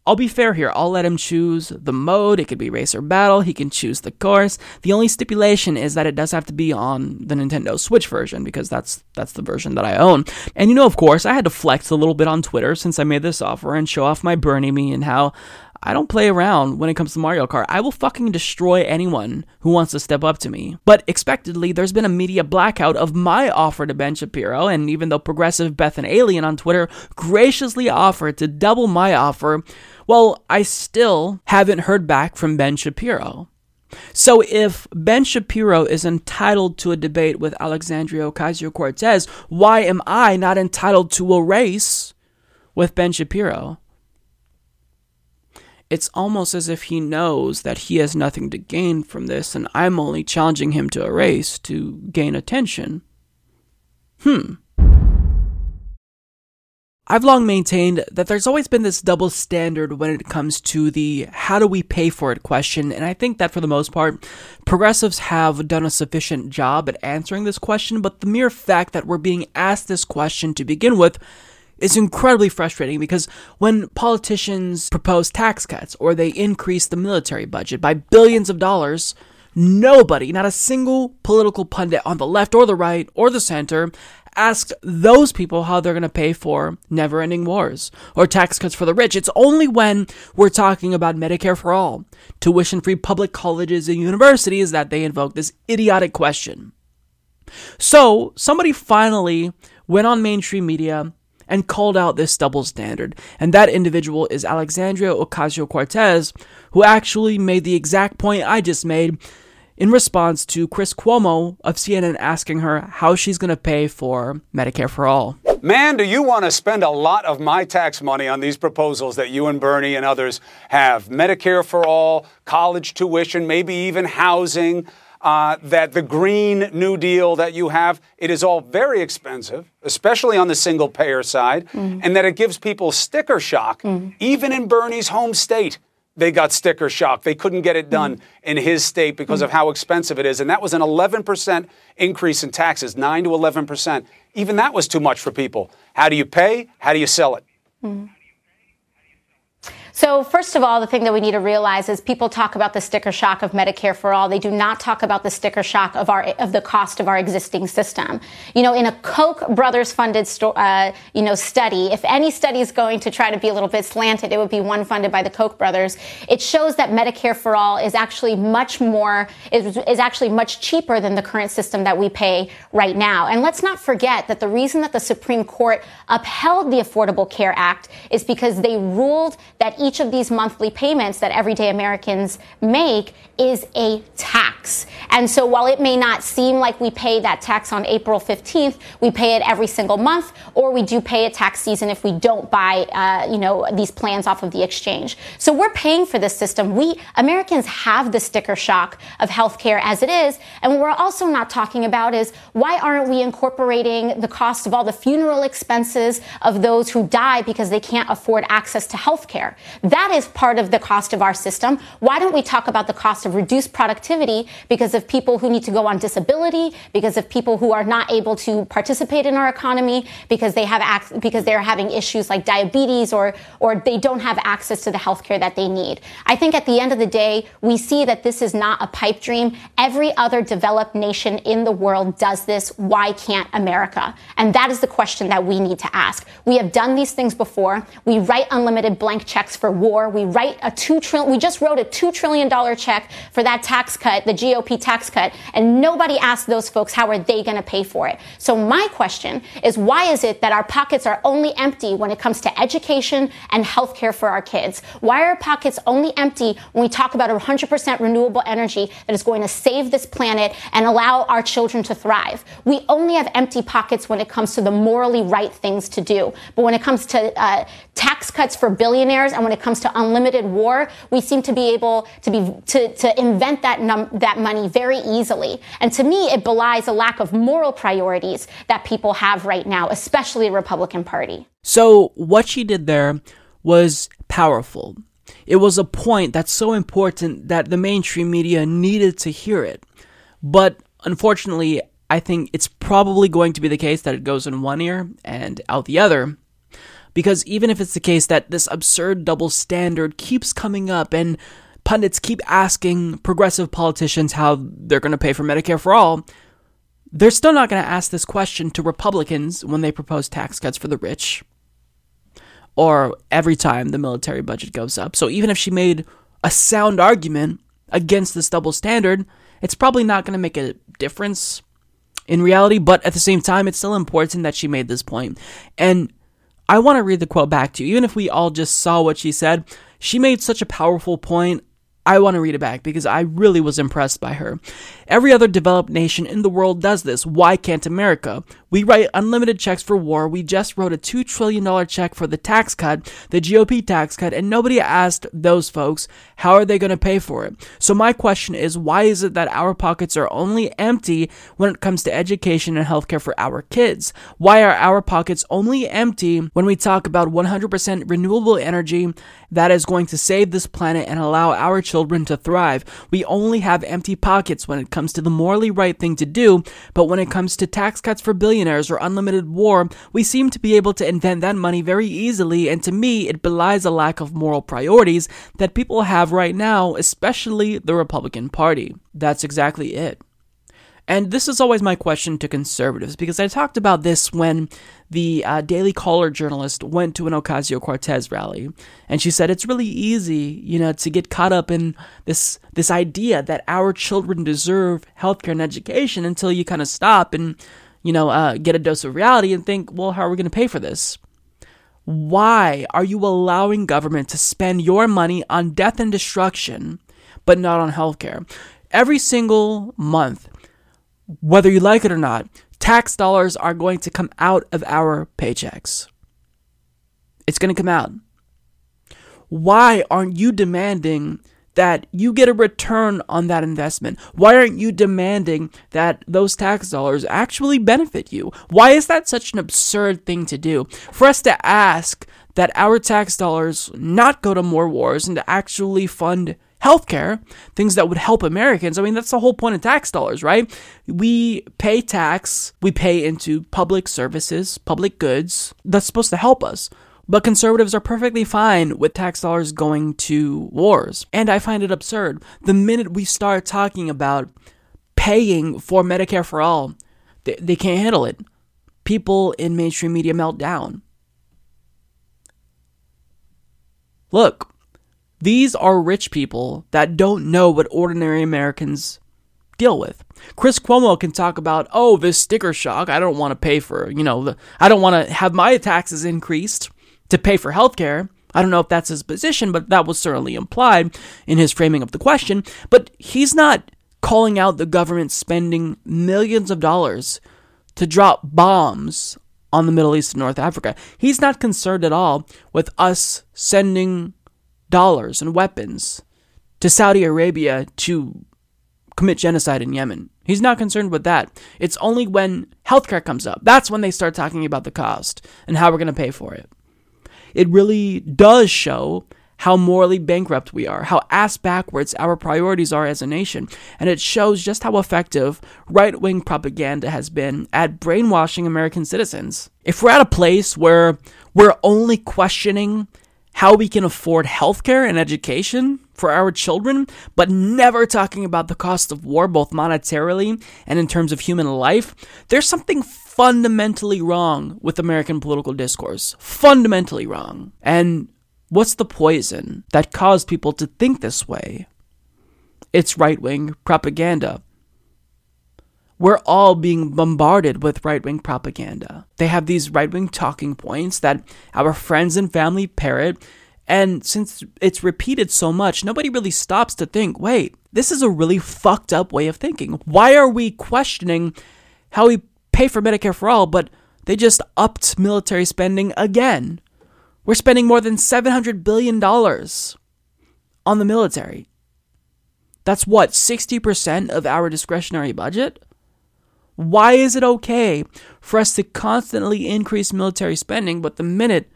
I'll be fair here. I'll let him choose the mode. It could be race or battle. He can choose the course. The only stipulation is that it does have to be on the Nintendo Switch version because that's that's the version that I own. And you know, of course, I had to flex a little bit on Twitter since I made this offer and show off my Bernie me and how I don't play around when it comes to Mario Kart. I will fucking destroy anyone who wants to step up to me. But expectedly, there's been a media blackout of my offer to Ben Shapiro, and even though progressive Beth and Alien on Twitter graciously offered to double my offer, well, I still haven't heard back from Ben Shapiro. So if Ben Shapiro is entitled to a debate with Alexandria Ocasio Cortez, why am I not entitled to a race with Ben Shapiro? It's almost as if he knows that he has nothing to gain from this, and I'm only challenging him to a race to gain attention. Hmm. I've long maintained that there's always been this double standard when it comes to the how do we pay for it question, and I think that for the most part, progressives have done a sufficient job at answering this question, but the mere fact that we're being asked this question to begin with is incredibly frustrating because when politicians propose tax cuts or they increase the military budget by billions of dollars, nobody, not a single political pundit on the left or the right or the center, asked those people how they're going to pay for never ending wars or tax cuts for the rich. It's only when we're talking about Medicare for all, tuition free public colleges and universities that they invoke this idiotic question. So, somebody finally went on mainstream media and called out this double standard. And that individual is Alexandria Ocasio Cortez, who actually made the exact point I just made in response to Chris Cuomo of CNN asking her how she's going to pay for Medicare for All. Man, do you want to spend a lot of my tax money on these proposals that you and Bernie and others have? Medicare for All, college tuition, maybe even housing uh, that the Green New Deal that you have, it is all very expensive, especially on the single payer side, mm. and that it gives people sticker shock, mm. even in Bernie's home state. They got sticker shock. They couldn't get it done mm. in his state because of how expensive it is. And that was an 11% increase in taxes, 9 to 11%. Even that was too much for people. How do you pay? How do you sell it? So, first of all, the thing that we need to realize is people talk about the sticker shock of Medicare for all. They do not talk about the sticker shock of our of the cost of our existing system. You know, in a Koch brothers funded sto- uh, you know study, if any study is going to try to be a little bit slanted, it would be one funded by the Koch brothers. It shows that Medicare for all is actually much more is, is actually much cheaper than the current system that we pay right now. And let's not forget that the reason that the Supreme Court upheld the Affordable Care Act is because they ruled that each of these monthly payments that everyday Americans make is a tax. And so while it may not seem like we pay that tax on April 15th, we pay it every single month, or we do pay a tax season if we don't buy, uh, you know, these plans off of the exchange. So we're paying for this system. We Americans have the sticker shock of healthcare as it is. And what we're also not talking about is why aren't we incorporating the cost of all the funeral expenses of those who die because they can't afford access to healthcare? That is part of the cost of our system. Why don't we talk about the cost of reduced productivity because of people who need to go on disability, because of people who are not able to participate in our economy, because they have ac- because they're having issues like diabetes or or they don't have access to the health care that they need. I think at the end of the day, we see that this is not a pipe dream. Every other developed nation in the world does this. Why can't America? And that is the question that we need to ask. We have done these things before. We write unlimited blank checks for war. We write a two trillion, we just wrote a two trillion dollar check for that tax cut, the GOP tax cut, and nobody asked those folks how are they going to pay for it. So my question is why is it that our pockets are only empty when it comes to education and healthcare for our kids? Why are pockets only empty when we talk about 100% renewable energy that is going to save this planet and allow our children to thrive? We only have empty pockets when it comes to the morally right things to do. But when it comes to uh, tax cuts for billionaires and when it comes to unlimited war, we seem to be able to be to, to invent that num- that money very easily. And to me, it belies a lack of moral priorities that people have right now, especially the Republican Party. So what she did there was powerful. It was a point that's so important that the mainstream media needed to hear it. But unfortunately, I think it's probably going to be the case that it goes in one ear and out the other. Because even if it's the case that this absurd double standard keeps coming up and pundits keep asking progressive politicians how they're going to pay for Medicare for all, they're still not going to ask this question to Republicans when they propose tax cuts for the rich or every time the military budget goes up. So even if she made a sound argument against this double standard, it's probably not going to make a difference in reality, but at the same time, it's still important that she made this point. And I want to read the quote back to you, even if we all just saw what she said. She made such a powerful point. I want to read it back because I really was impressed by her. Every other developed nation in the world does this. Why can't America? We write unlimited checks for war. We just wrote a $2 trillion check for the tax cut, the GOP tax cut, and nobody asked those folks how are they going to pay for it. So my question is why is it that our pockets are only empty when it comes to education and healthcare for our kids? Why are our pockets only empty when we talk about 100% renewable energy that is going to save this planet and allow our children to thrive? We only have empty pockets when it comes to the morally right thing to do, but when it comes to tax cuts for billionaires or unlimited war, we seem to be able to invent that money very easily, and to me, it belies a lack of moral priorities that people have right now, especially the Republican Party. That's exactly it. And this is always my question to conservatives because I talked about this when the uh, Daily Caller journalist went to an Ocasio Cortez rally, and she said it's really easy, you know, to get caught up in this this idea that our children deserve healthcare and education until you kind of stop and you know uh, get a dose of reality and think, well, how are we going to pay for this? Why are you allowing government to spend your money on death and destruction, but not on healthcare? Every single month, whether you like it or not, tax dollars are going to come out of our paychecks. It's going to come out. Why aren't you demanding that you get a return on that investment? Why aren't you demanding that those tax dollars actually benefit you? Why is that such an absurd thing to do? For us to ask that our tax dollars not go to more wars and to actually fund healthcare, things that would help Americans. I mean, that's the whole point of tax dollars, right? We pay tax, we pay into public services, public goods that's supposed to help us. But conservatives are perfectly fine with tax dollars going to wars. And I find it absurd. The minute we start talking about paying for Medicare for all, they, they can't handle it. People in mainstream media melt down. Look, these are rich people that don't know what ordinary Americans deal with. Chris Cuomo can talk about, oh, this sticker shock. I don't want to pay for, you know, the, I don't want to have my taxes increased to pay for healthcare. I don't know if that's his position, but that was certainly implied in his framing of the question. But he's not calling out the government spending millions of dollars to drop bombs on the Middle East and North Africa. He's not concerned at all with us sending dollars and weapons to Saudi Arabia to commit genocide in Yemen. He's not concerned with that. It's only when healthcare comes up that's when they start talking about the cost and how we're going to pay for it. It really does show how morally bankrupt we are, how ass backwards our priorities are as a nation, and it shows just how effective right wing propaganda has been at brainwashing American citizens. If we're at a place where we're only questioning how we can afford healthcare and education for our children, but never talking about the cost of war, both monetarily and in terms of human life, there's something fundamentally wrong with American political discourse. Fundamentally wrong. And what's the poison that caused people to think this way? It's right wing propaganda. We're all being bombarded with right wing propaganda. They have these right wing talking points that our friends and family parrot. And since it's repeated so much, nobody really stops to think wait, this is a really fucked up way of thinking. Why are we questioning how we pay for Medicare for all, but they just upped military spending again? We're spending more than $700 billion on the military. That's what, 60% of our discretionary budget? Why is it okay for us to constantly increase military spending, but the minute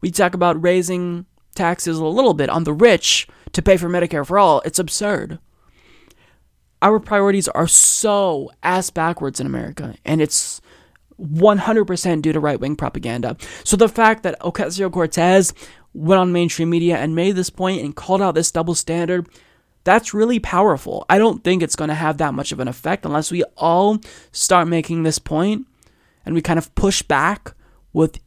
we talk about raising taxes a little bit on the rich to pay for Medicare for all, it's absurd. our priorities are so ass backwards in America, and it's 100% due to right wing propaganda. So the fact that Ocasio Cortez went on mainstream media and made this point and called out this double standard, that's really powerful. I don't think it's going to have that much of an effect unless we all start making this point and we kind of push back with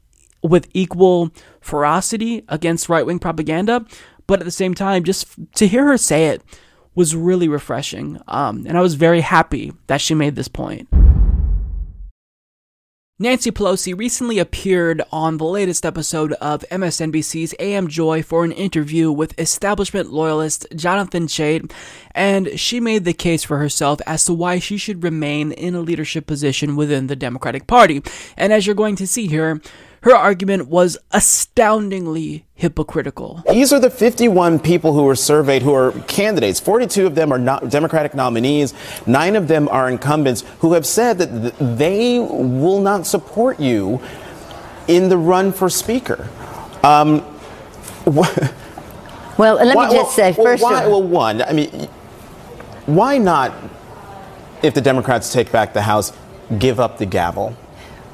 with equal ferocity against right-wing propaganda, but at the same time just to hear her say it was really refreshing. Um, and I was very happy that she made this point. Nancy Pelosi recently appeared on the latest episode of MSNBC's AM Joy for an interview with establishment loyalist Jonathan Chait, and she made the case for herself as to why she should remain in a leadership position within the Democratic Party. And as you're going to see here, her argument was astoundingly hypocritical. These are the 51 people who were surveyed who are candidates. 42 of them are not Democratic nominees. Nine of them are incumbents who have said that they will not support you in the run for Speaker. Um, well, let why, me just well, say first. Well, why, well, one, I mean, why not, if the Democrats take back the House, give up the gavel?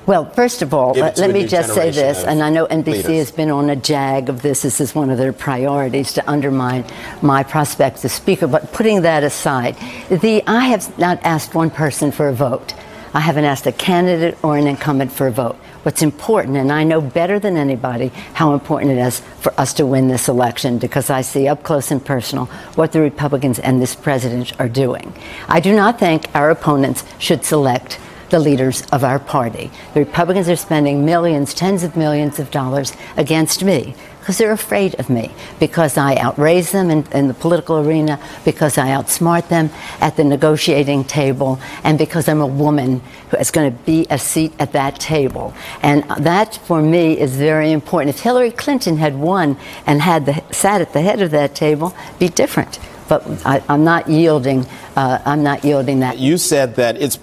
Well, first of all, let, let me just say this, and I know NBC leaders. has been on a jag of this. This is one of their priorities to undermine my prospects as Speaker. But putting that aside, the I have not asked one person for a vote. I haven't asked a candidate or an incumbent for a vote. What's important, and I know better than anybody how important it is for us to win this election because I see up close and personal what the Republicans and this president are doing. I do not think our opponents should select the leaders of our party. The Republicans are spending millions, tens of millions of dollars against me because they're afraid of me, because I outraise them in, in, the political arena, because I outsmart them at the negotiating table, and because I'm a woman who is going to be a seat at that table. And that, for me, is very important. If Hillary Clinton had won and had the, sat at the head of that table, be different. But I, am not yielding. Uh, I'm not yielding that. You said that it's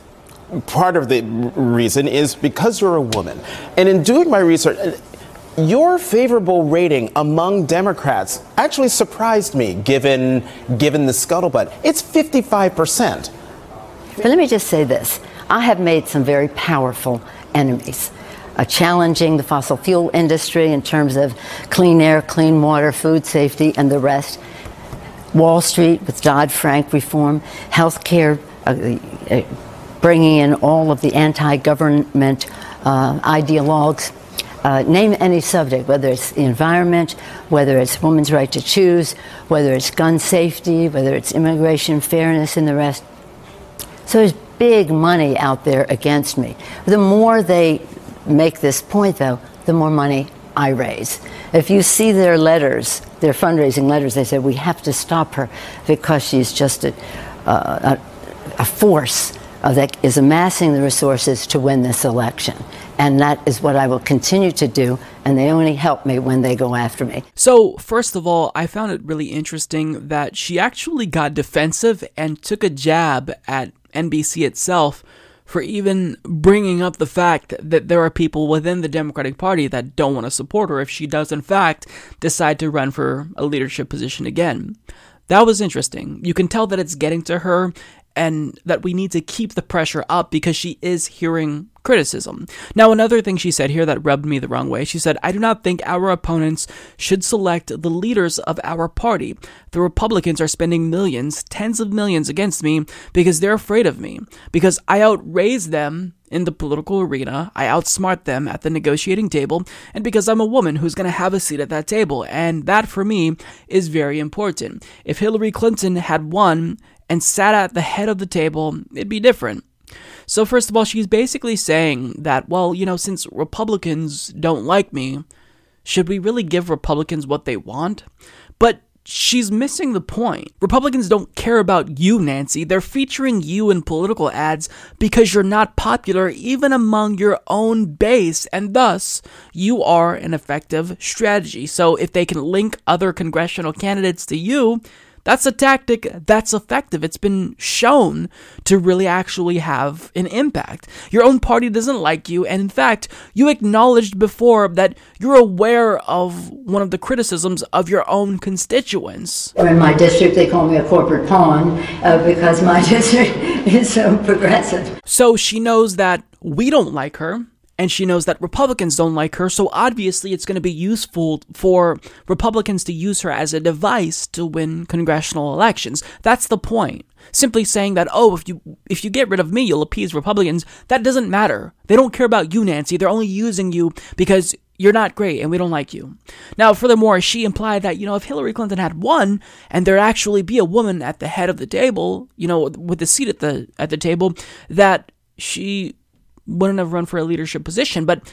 part of the reason is because you're a woman. And in doing my research, your favorable rating among Democrats actually surprised me given given the scuttlebutt. It's 55%. But let me just say this. I have made some very powerful enemies. Uh, challenging the fossil fuel industry in terms of clean air, clean water, food safety, and the rest. Wall Street with Dodd Frank reform, health care, uh, uh, bringing in all of the anti government uh, ideologues. Uh, name any subject, whether it's the environment, whether it's women's right to choose, whether it's gun safety, whether it's immigration fairness, and the rest. So there's big money out there against me. The more they make this point, though, the more money I raise. If you see their letters, their fundraising letters, they say we have to stop her because she's just a, uh, a, a force that is amassing the resources to win this election. And that is what I will continue to do. And they only help me when they go after me. So, first of all, I found it really interesting that she actually got defensive and took a jab at NBC itself for even bringing up the fact that there are people within the Democratic Party that don't want to support her if she does, in fact, decide to run for a leadership position again. That was interesting. You can tell that it's getting to her and that we need to keep the pressure up because she is hearing criticism. Now, another thing she said here that rubbed me the wrong way, she said, I do not think our opponents should select the leaders of our party. The Republicans are spending millions, tens of millions against me because they're afraid of me, because I outraise them in the political arena, I outsmart them at the negotiating table, and because I'm a woman who's going to have a seat at that table. And that for me is very important. If Hillary Clinton had won and sat at the head of the table, it'd be different. So, first of all, she's basically saying that, well, you know, since Republicans don't like me, should we really give Republicans what they want? But she's missing the point. Republicans don't care about you, Nancy. They're featuring you in political ads because you're not popular even among your own base, and thus you are an effective strategy. So if they can link other congressional candidates to you, That's a tactic that's effective. It's been shown to really actually have an impact. Your own party doesn't like you, and in fact, you acknowledged before that you're aware of one of the criticisms of your own constituents. In my district, they call me a corporate pawn uh, because my district is so progressive. So she knows that we don't like her and she knows that Republicans don't like her, so obviously it's going to be useful for Republicans to use her as a device to win congressional elections. That's the point. Simply saying that, oh, if you if you get rid of me, you'll appease Republicans, that doesn't matter. They don't care about you, Nancy. They're only using you because you're not great and we don't like you. Now, furthermore, she implied that, you know, if Hillary Clinton had won and there actually be a woman at the head of the table, you know, with the seat at the at the table, that she wouldn't have run for a leadership position. But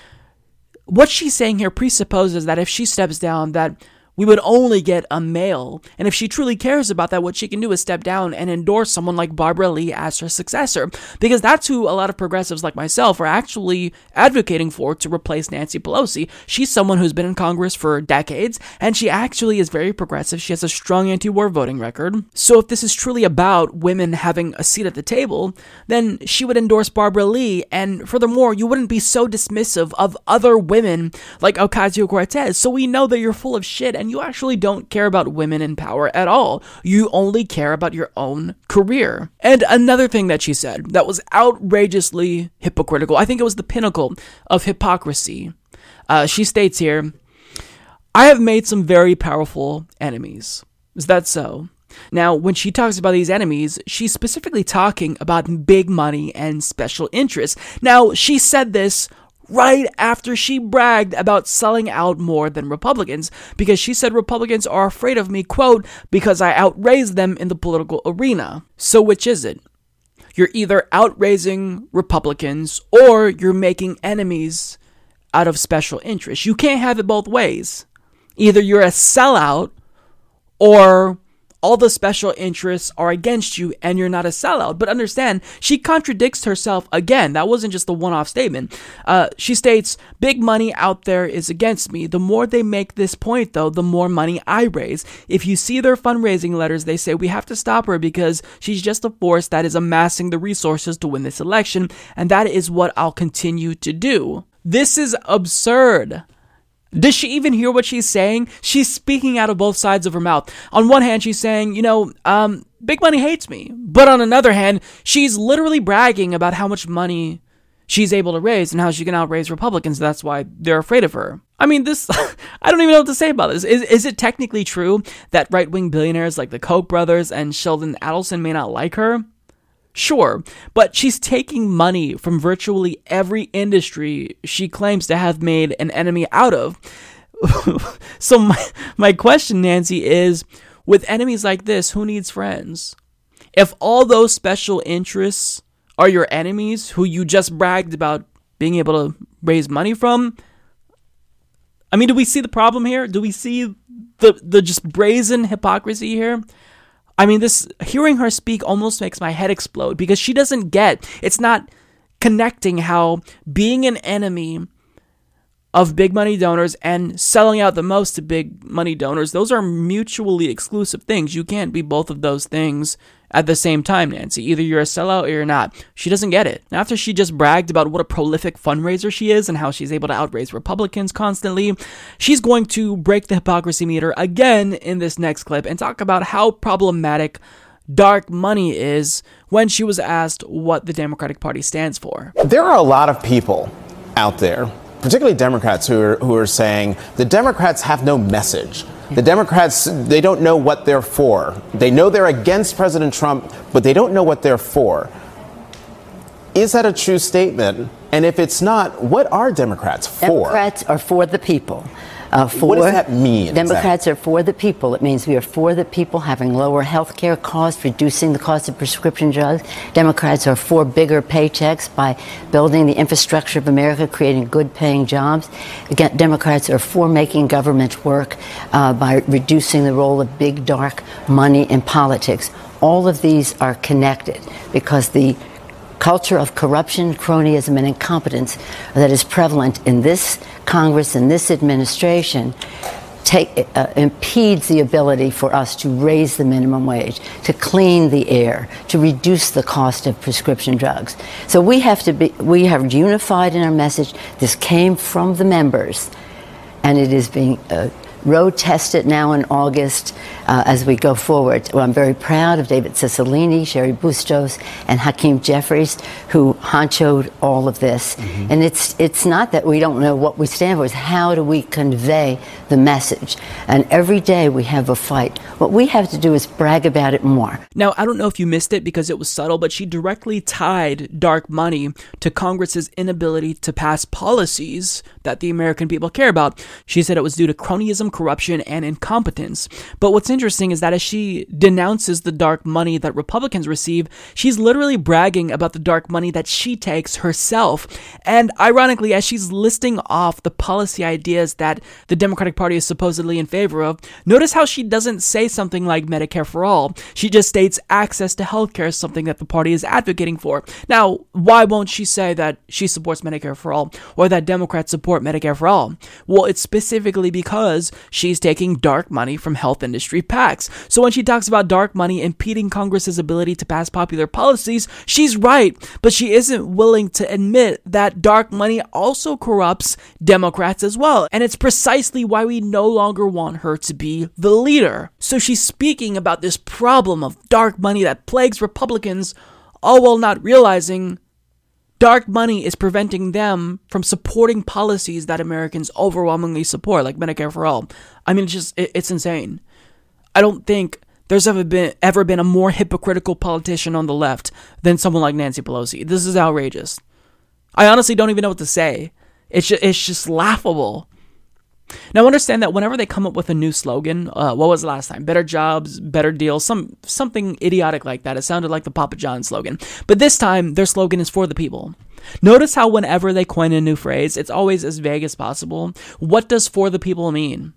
what she's saying here presupposes that if she steps down, that we would only get a male. And if she truly cares about that, what she can do is step down and endorse someone like Barbara Lee as her successor. Because that's who a lot of progressives like myself are actually advocating for to replace Nancy Pelosi. She's someone who's been in Congress for decades, and she actually is very progressive. She has a strong anti war voting record. So if this is truly about women having a seat at the table, then she would endorse Barbara Lee. And furthermore, you wouldn't be so dismissive of other women like Ocasio Cortez. So we know that you're full of shit and you actually don't care about women in power at all. You only care about your own career. And another thing that she said that was outrageously hypocritical, I think it was the pinnacle of hypocrisy. Uh, she states here, I have made some very powerful enemies. Is that so? Now, when she talks about these enemies, she's specifically talking about big money and special interests. Now, she said this right after she bragged about selling out more than Republicans because she said Republicans are afraid of me, quote, because I outraised them in the political arena. So, which is it? You're either outraising Republicans or you're making enemies out of special interests. You can't have it both ways. Either you're a sellout or all the special interests are against you and you're not a sellout. But understand, she contradicts herself again. That wasn't just a one off statement. Uh, she states, Big money out there is against me. The more they make this point, though, the more money I raise. If you see their fundraising letters, they say we have to stop her because she's just a force that is amassing the resources to win this election, and that is what I'll continue to do. This is absurd. Does she even hear what she's saying? She's speaking out of both sides of her mouth. On one hand, she's saying, you know, um, Big Money hates me. But on another hand, she's literally bragging about how much money she's able to raise and how she can outraise Republicans. That's why they're afraid of her. I mean, this, I don't even know what to say about this. Is, is it technically true that right wing billionaires like the Koch brothers and Sheldon Adelson may not like her? Sure, but she's taking money from virtually every industry she claims to have made an enemy out of. so my my question, Nancy, is with enemies like this, who needs friends? If all those special interests are your enemies who you just bragged about being able to raise money from, I mean, do we see the problem here? Do we see the the just brazen hypocrisy here? I mean, this hearing her speak almost makes my head explode because she doesn't get it's not connecting how being an enemy of big money donors and selling out the most to big money donors, those are mutually exclusive things. You can't be both of those things at the same time, Nancy. Either you're a sellout or you're not. She doesn't get it. After she just bragged about what a prolific fundraiser she is and how she's able to outraise Republicans constantly, she's going to break the hypocrisy meter again in this next clip and talk about how problematic dark money is when she was asked what the Democratic Party stands for. There are a lot of people out there, particularly Democrats, who are, who are saying the Democrats have no message. The Democrats, they don't know what they're for. They know they're against President Trump, but they don't know what they're for. Is that a true statement? And if it's not, what are Democrats for? Democrats are for the people. Uh, for, what does that mean? Democrats exactly? are for the people. It means we are for the people having lower health care costs, reducing the cost of prescription drugs. Democrats are for bigger paychecks by building the infrastructure of America, creating good paying jobs. Again, Democrats are for making government work uh, by reducing the role of big, dark money in politics. All of these are connected because the culture of corruption, cronyism, and incompetence that is prevalent in this Congress and this administration take, uh, impedes the ability for us to raise the minimum wage, to clean the air, to reduce the cost of prescription drugs. So we have to be, we have unified in our message. This came from the members, and it is being uh, road tested now in August uh, as we go forward. Well, I'm very proud of David Cicilline, Cheri Bustos, and Hakeem Jeffries, who honchoed all of this. Mm-hmm. And it's it's not that we don't know what we stand for; it's how do we convey the message. And every day we have a fight. What we have to do is brag about it more. Now, I don't know if you missed it because it was subtle, but she directly tied dark money to Congress's inability to pass policies that the American people care about. She said it was due to cronyism, corruption, and incompetence. But what's interesting is that as she denounces the dark money that Republicans receive, she's literally bragging about the dark money that she takes herself. And ironically, as she's listing off the policy ideas that the Democratic Party is supposedly in favor of, notice how she doesn't say something like Medicare for all. She just states access to healthcare is something that the party is advocating for. Now, why won't she say that she supports Medicare for all or that Democrats support Medicare for all? Well, it's specifically because she's taking dark money from health industry PACs. So when she talks about dark money impeding Congress's ability to pass popular policies, she's right, but she isn't willing to admit that dark money also corrupts Democrats as well. And it's precisely why we no longer want her to be the leader. So she's speaking about this problem of dark money that plagues Republicans, all while not realizing dark money is preventing them from supporting policies that Americans overwhelmingly support, like Medicare for all. I mean, it's just it's insane. I don't think there's ever been ever been a more hypocritical politician on the left than someone like Nancy Pelosi. This is outrageous. I honestly don't even know what to say. It's just, it's just laughable. Now understand that whenever they come up with a new slogan, uh, what was the last time? Better jobs, better deals, some something idiotic like that. It sounded like the Papa John slogan. But this time their slogan is for the people. Notice how whenever they coin a new phrase, it's always as vague as possible. What does for the people mean?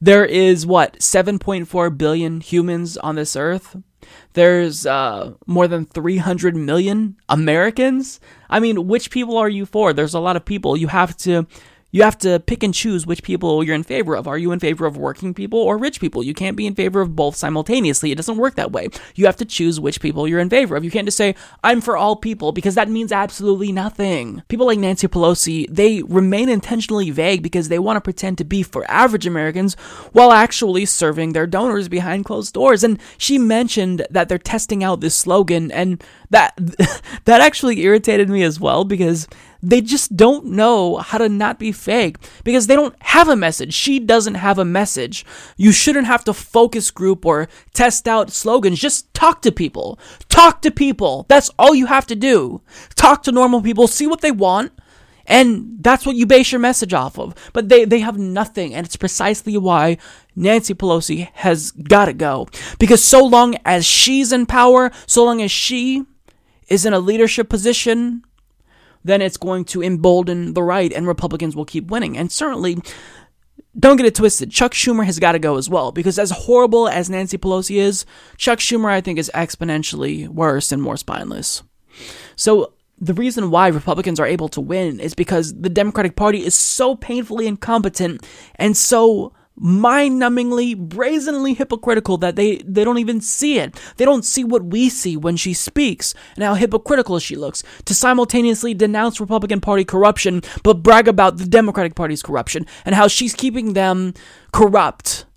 There is what, 7.4 billion humans on this earth? There's uh, more than 300 million Americans. I mean, which people are you for? There's a lot of people. You have to you have to pick and choose which people you're in favor of. Are you in favor of working people or rich people? You can't be in favor of both simultaneously. It doesn't work that way. You have to choose which people you're in favor of. You can't just say, I'm for all people, because that means absolutely nothing. People like Nancy Pelosi, they remain intentionally vague because they want to pretend to be for average Americans while actually serving their donors behind closed doors. And she mentioned that they're testing out this slogan, and that that actually irritated me as well because they just don't know how to not be fake because they don't have a message. She doesn't have a message. You shouldn't have to focus group or test out slogans. Just talk to people. Talk to people. That's all you have to do. Talk to normal people, see what they want. And that's what you base your message off of. But they, they have nothing. And it's precisely why Nancy Pelosi has got to go. Because so long as she's in power, so long as she is in a leadership position, then it's going to embolden the right and Republicans will keep winning. And certainly, don't get it twisted. Chuck Schumer has got to go as well because as horrible as Nancy Pelosi is, Chuck Schumer I think is exponentially worse and more spineless. So the reason why Republicans are able to win is because the Democratic Party is so painfully incompetent and so mind-numbingly, brazenly hypocritical that they, they don't even see it. They don't see what we see when she speaks and how hypocritical she looks to simultaneously denounce Republican Party corruption but brag about the Democratic Party's corruption and how she's keeping them corrupt.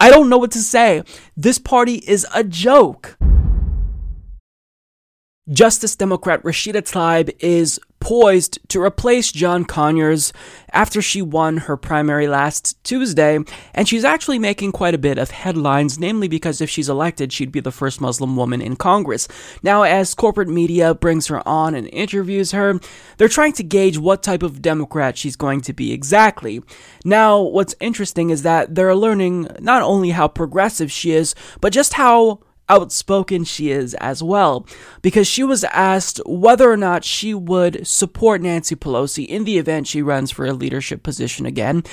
I don't know what to say. This party is a joke. Justice Democrat Rashida Tlaib is poised to replace John Conyers after she won her primary last Tuesday, and she's actually making quite a bit of headlines, namely because if she's elected, she'd be the first Muslim woman in Congress. Now, as corporate media brings her on and interviews her, they're trying to gauge what type of Democrat she's going to be exactly. Now, what's interesting is that they're learning not only how progressive she is, but just how outspoken she is as well, because she was asked whether or not she would support Nancy Pelosi in the event she runs for a leadership position again.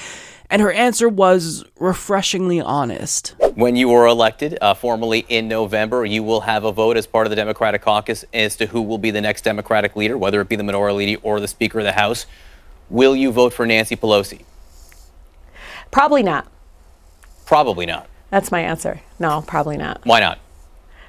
And her answer was refreshingly honest. When you were elected uh, formally in November, you will have a vote as part of the Democratic caucus as to who will be the next Democratic leader, whether it be the minority leader or the Speaker of the House. Will you vote for Nancy Pelosi? Probably not. Probably not. That's my answer. No, probably not. Why not?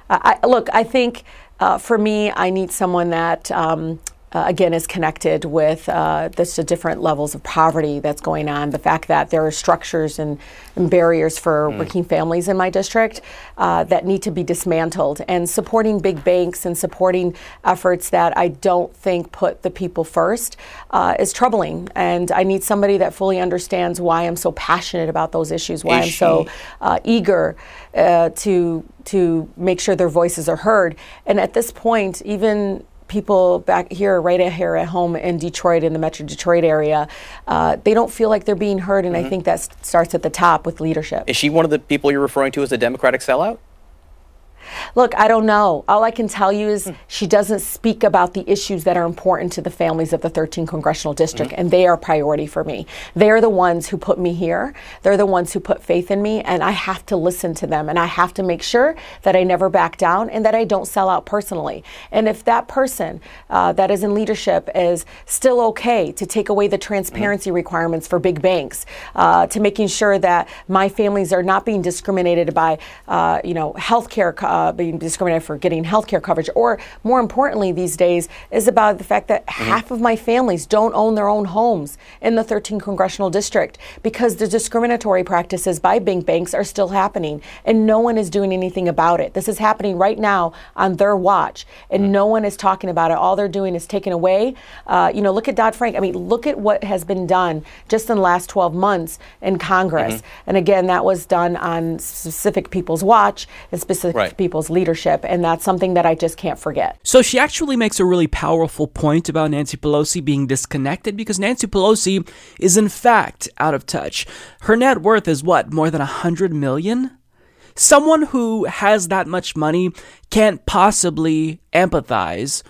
I, look, I think uh, for me, I need someone that um, uh, again is connected with uh, the different levels of poverty that's going on. The fact that there are structures and, and barriers for mm. working families in my district uh, that need to be dismantled, and supporting big banks and supporting efforts that I don't think put the people first uh, is troubling. And I need somebody that fully understands why I'm so passionate about those issues, why is I'm she? so uh, eager uh, to to make sure their voices are heard. And at this point, even people back here, right here at home in Detroit, in the Metro Detroit area, uh, they don't feel like they're being heard, and mm-hmm. I think that starts at the top with leadership. Is she one of the people you're referring to as a Democratic sellout? Look, I don't know. All I can tell you is she doesn't speak about the issues that are important to the families of the 13th congressional district, mm-hmm. and they are a priority for me. They're the ones who put me here. They're the ones who put faith in me, and I have to listen to them, and I have to make sure that I never back down and that I don't sell out personally. And if that person uh, that is in leadership is still okay to take away the transparency mm-hmm. requirements for big banks, uh, to making sure that my families are not being discriminated by, uh, you know, healthcare. Co- uh, being discriminated for getting health care coverage, or more importantly these days, is about the fact that mm-hmm. half of my families don't own their own homes in the 13th congressional district because the discriminatory practices by big banks are still happening, and no one is doing anything about it. This is happening right now on their watch, and mm-hmm. no one is talking about it. All they're doing is taking away. Uh, you know, look at Dodd Frank. I mean, look at what has been done just in the last 12 months in Congress. Mm-hmm. And again, that was done on specific people's watch and specific right. people people's leadership, and that's something that I just can't forget. So she actually makes a really powerful point about Nancy Pelosi being disconnected because Nancy Pelosi is in fact out of touch. Her net worth is what, more than a hundred million? Someone who has that much money can't possibly empathize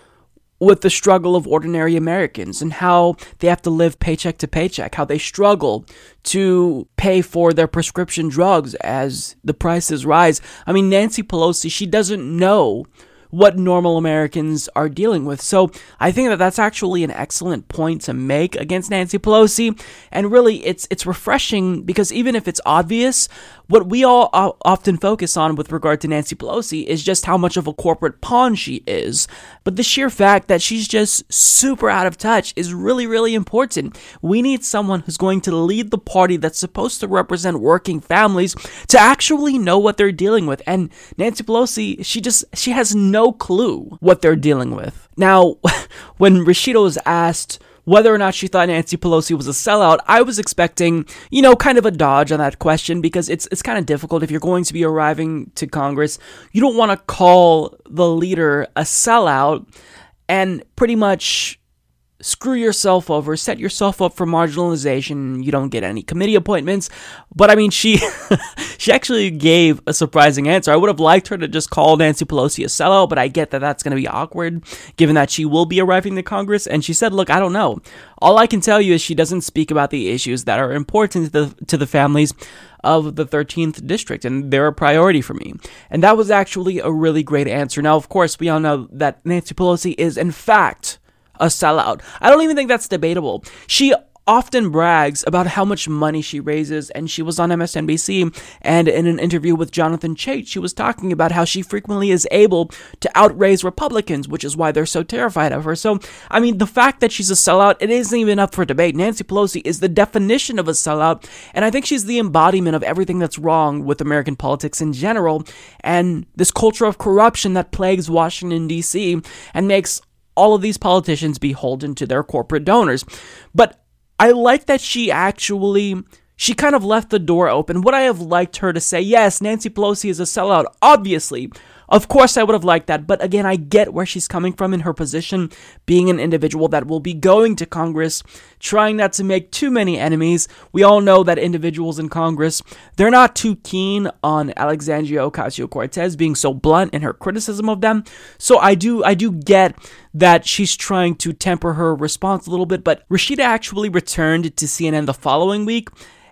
with the struggle of ordinary Americans and how they have to live paycheck to paycheck, how they struggle to pay for their prescription drugs as the prices rise. I mean, Nancy Pelosi, she doesn't know what normal Americans are dealing with. So I think that that's actually an excellent point to make against Nancy Pelosi. And really, it's it's refreshing because even if it's obvious, what we all often focus on with regard to Nancy Pelosi is just how much of a corporate pawn she is. But the sheer fact that she's just super out of touch is really, really important. We need someone who's going to lead the party that's supposed to represent working families to actually know what they're dealing with. And Nancy Pelosi, she just, she has no clue what they're dealing with. Now, when Rashida was asked, whether or not she thought Nancy Pelosi was a sellout, I was expecting, you know, kind of a dodge on that question because it's it's kind of difficult if you're going to be arriving to Congress. You don't want to call the leader a sellout and pretty much screw yourself over, set yourself up for marginalization. You don't get any committee appointments. But I mean, she she actually gave a surprising answer. I would have liked her to just call Nancy Pelosi a sellout, but I get that that's going to be awkward given that she will be arriving to Congress. And she said, "Look, I don't know. All I can tell you is she doesn't speak about the issues that are important to the to the families." Of the 13th district, and they're a priority for me. And that was actually a really great answer. Now, of course, we all know that Nancy Pelosi is, in fact, a sellout. I don't even think that's debatable. She often brags about how much money she raises, and she was on MSNBC. And in an interview with Jonathan Chait, she was talking about how she frequently is able to outraise Republicans, which is why they're so terrified of her. So, I mean, the fact that she's a sellout, it isn't even up for debate. Nancy Pelosi is the definition of a sellout, and I think she's the embodiment of everything that's wrong with American politics in general, and this culture of corruption that plagues Washington, D.C., and makes all of these politicians beholden to their corporate donors. But I like that she actually she kind of left the door open. Would I have liked her to say, yes, Nancy Pelosi is a sellout? Obviously. Of course, I would have liked that, but again, I get where she's coming from in her position, being an individual that will be going to Congress, trying not to make too many enemies. We all know that individuals in Congress, they're not too keen on Alexandria Ocasio Cortez being so blunt in her criticism of them. So I do, I do get that she's trying to temper her response a little bit, but Rashida actually returned to CNN the following week.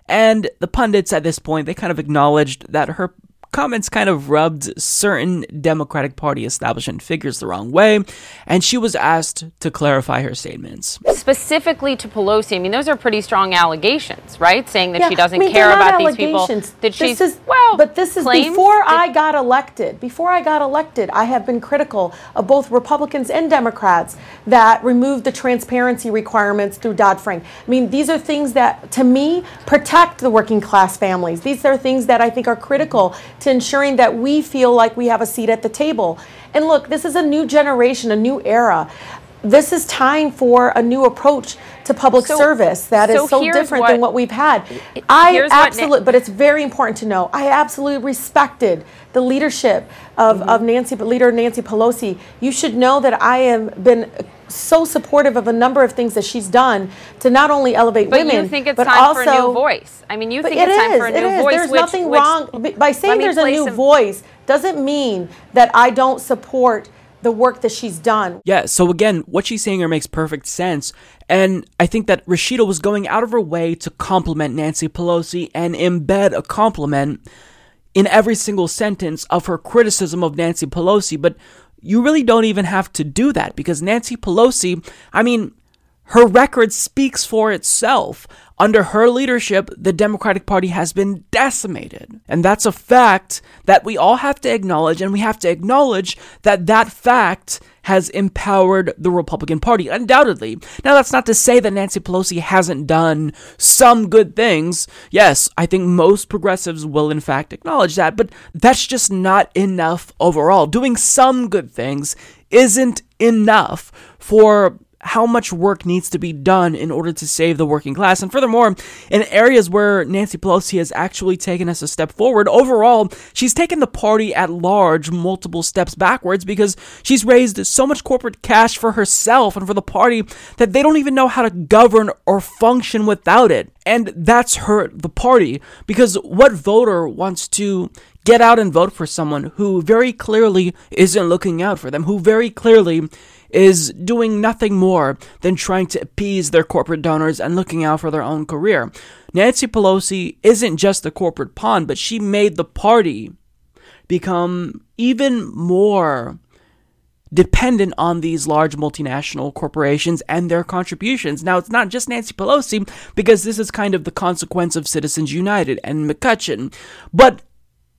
And the pundits at this point, they kind of acknowledged that her comments kind of rubbed certain Democratic Party establishment figures the wrong way, and she was asked to clarify her statements. Specifically to Pelosi, I mean, those are pretty strong allegations, right? Saying that Yeah, she doesn't I mean, care about these people. That This she's is- well, but this is claims before I got elected. Before I got elected, I have been critical of both Republicans and Democrats that removed the transparency requirements through Dodd Frank. I mean, these are things that, to me, protect the working class families. These are things that I think are critical to ensuring that we feel like we have a seat at the table. And look, this is a new generation, a new era. This is time for a new approach to public So- service that is so so different what- than what we've had. I what Na- absolutely, but it's very important to know. I absolutely respected the leadership of, Mm-hmm. of Nancy, leader Nancy Pelosi. You should know that I have been so supportive of a number of things that she's done to not only elevate But women, you think it's but time also, for a new voice. I mean, you think it it's time is, for a new is. voice. There's which- nothing which- wrong by saying there's a new some- voice. Doesn't mean that I don't support the work that she's done. Yeah, so again, what she's saying here makes perfect sense. And I think that Rashida was going out of her way to compliment Nancy Pelosi and embed a compliment in every single sentence of her criticism of Nancy Pelosi. But you really don't even have to do that because Nancy Pelosi, I mean, her record speaks for itself. Under her leadership, the Democratic Party has been decimated. And that's a fact that we all have to acknowledge, and we have to acknowledge that that fact has empowered the Republican Party, undoubtedly. Now, that's not to say that Nancy Pelosi hasn't done some good things. Yes, I think most progressives will, in fact, acknowledge that, but that's just not enough overall. Doing some good things isn't enough for how much work needs to be done in order to save the working class. And furthermore, in areas where Nancy Pelosi has actually taken us a step forward, overall, she's taken the party at large multiple steps backwards because she's raised so much corporate cash for herself and for the party that they don't even know how to govern or function without it. And that's hurt the party because what voter wants to get out and vote for someone who very clearly isn't looking out for them, who very clearly is doing nothing more than trying to appease their corporate donors and looking out for their own career. Nancy Pelosi isn't just a corporate pawn, but she made the party become even more dependent on these large multinational corporations and their contributions. Now, it's not just Nancy Pelosi, because this is kind of the consequence of Citizens United and McCutcheon, but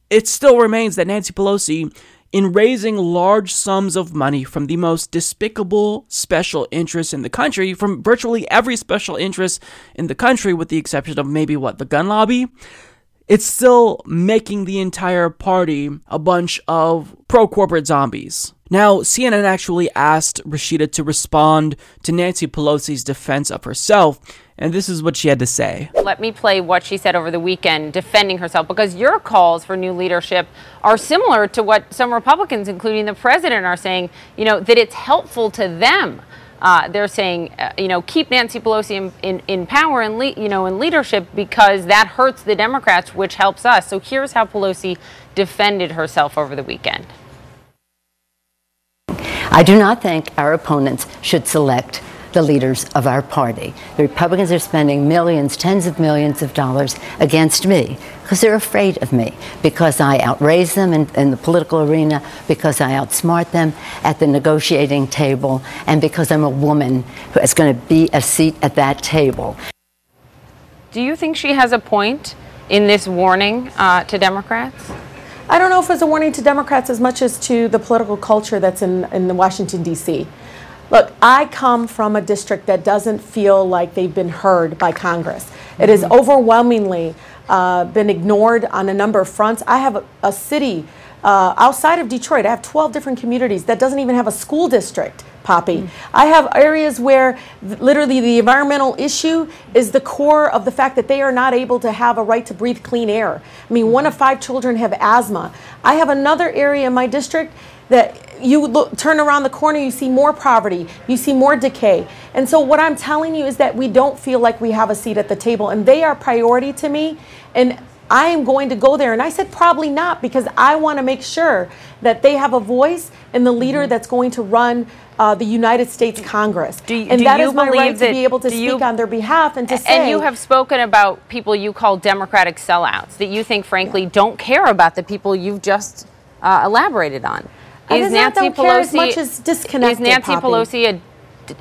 it still remains that Nancy Pelosi, in raising large sums of money from the most despicable special interests in the country, from virtually every special interest in the country, with the exception of maybe what, the gun lobby, it's still making the entire party a bunch of pro corporate zombies. Now, CNN actually asked Rashida to respond to Nancy Pelosi's defense of herself, and this is what she had to say. Let me play what she said over the weekend defending herself because your calls for new leadership are similar to what some Republicans, including the president, are saying, you know, that it's helpful to them. Uh, they're saying, uh, you know, keep Nancy Pelosi in, in, in power and, le- you know, in leadership because that hurts the Democrats, which helps us. So here's how Pelosi defended herself over the weekend. I do not think our opponents should select the leaders of our party. The Republicans are spending millions, tens of millions of dollars against me because they're afraid of me, because I outraise them in, in the political arena, because I outsmart them at the negotiating table, and because I'm a woman who is going to be a seat at that table. Do you think she has a point in this warning uh, to Democrats? I don't know if it's a warning to Democrats as much as to the political culture that's in, in Washington, D.C. Look, I come from a district that doesn't feel like they've been heard by Congress. It has overwhelmingly uh, been ignored on a number of fronts. I have a, a city uh, outside of Detroit, I have 12 different communities that doesn't even have a school district. Poppy. I have areas where th- literally the environmental issue is the core of the fact that they are not able to have a right to breathe clean air. I mean, one of mm-hmm. five children have asthma. I have another area in my district that you look, turn around the corner, you see more poverty, you see more decay. And so, what I'm telling you is that we don't feel like we have a seat at the table, and they are priority to me. And I am going to go there. And I said, probably not, because I want to make sure that they have a voice in the leader mm-hmm. that's going to run uh, the United States Congress. Do, and do that is my right that, to be able to speak you, on their behalf and to say. And you have spoken about people you call Democratic sellouts that you think, frankly, yeah. don't care about the people you've just uh, elaborated on. Is Nancy Pelosi as much as disconnected? Is Nancy Poppy. Pelosi a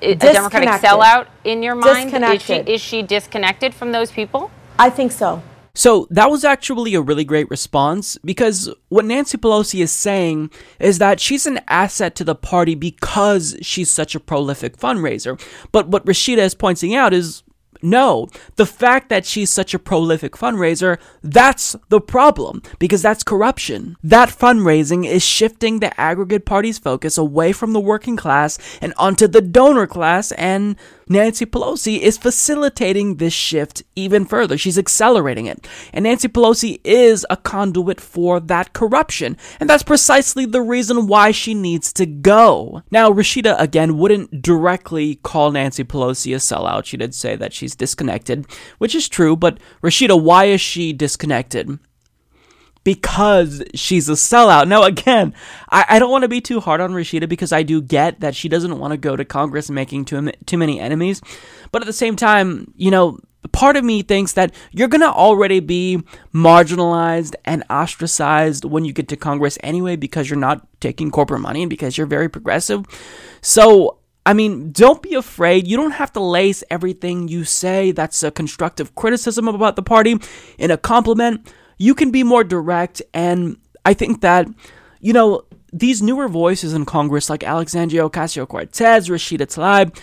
a Democratic sellout in your mind? Is she, is she disconnected from those people? I think so. So that was actually a really great response because what Nancy Pelosi is saying is that she's an asset to the party because she's such a prolific fundraiser. But what Rashida is pointing out is no, the fact that she's such a prolific fundraiser, that's the problem because that's corruption. That fundraising is shifting the aggregate party's focus away from the working class and onto the donor class and Nancy Pelosi is facilitating this shift even further. She's accelerating it. And Nancy Pelosi is a conduit for that corruption. And that's precisely the reason why she needs to go. Now, Rashida, again, wouldn't directly call Nancy Pelosi a sellout. She did say that she's disconnected, which is true. But Rashida, why is she disconnected? Because she's a sellout. Now, again, I, I don't want to be too hard on Rashida because I do get that she doesn't want to go to Congress making too, too many enemies. But at the same time, you know, part of me thinks that you're going to already be marginalized and ostracized when you get to Congress anyway because you're not taking corporate money and because you're very progressive. So, I mean, don't be afraid. You don't have to lace everything you say that's a constructive criticism about the party in a compliment you can be more direct. And I think that, you know, these newer voices in Congress, like Alexandria Ocasio Cortez, Rashida Tlaib,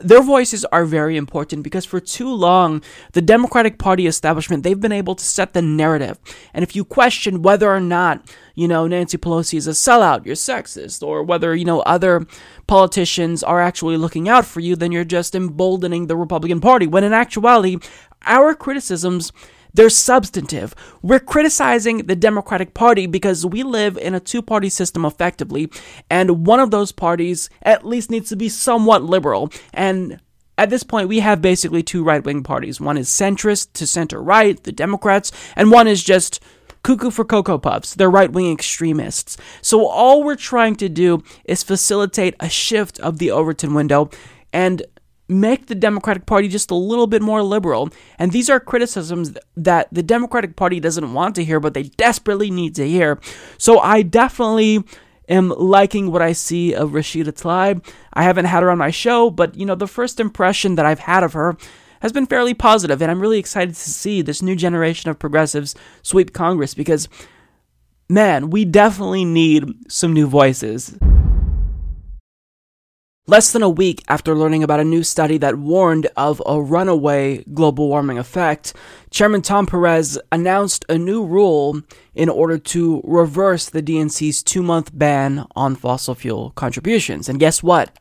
their voices are very important because for too long, the Democratic Party establishment, they've been able to set the narrative. And if you question whether or not, you know, Nancy Pelosi is a sellout, you're sexist, or whether, you know, other politicians are actually looking out for you, then you're just emboldening the Republican Party. When in actuality, our criticisms they're substantive. We're criticizing the Democratic Party because we live in a two party system effectively, and one of those parties at least needs to be somewhat liberal. And at this point, we have basically two right wing parties. One is centrist to center right, the Democrats, and one is just cuckoo for Cocoa Puffs. They're right wing extremists. So all we're trying to do is facilitate a shift of the Overton window. And make the Democratic Party just a little bit more liberal. And these are criticisms that the Democratic Party doesn't want to hear, but they desperately need to hear. So I definitely am liking what I see of Rashida Tlaib. I haven't had her on my show, but you know, the first impression that I've had of her has been fairly positive, and I'm really excited to see this new generation of progressives sweep Congress because man, we definitely need some new voices. Less than a week after learning about a new study that warned of a runaway global warming effect, Chairman Tom Perez announced a new rule in order to reverse the DNC's two month ban on fossil fuel contributions. And guess what?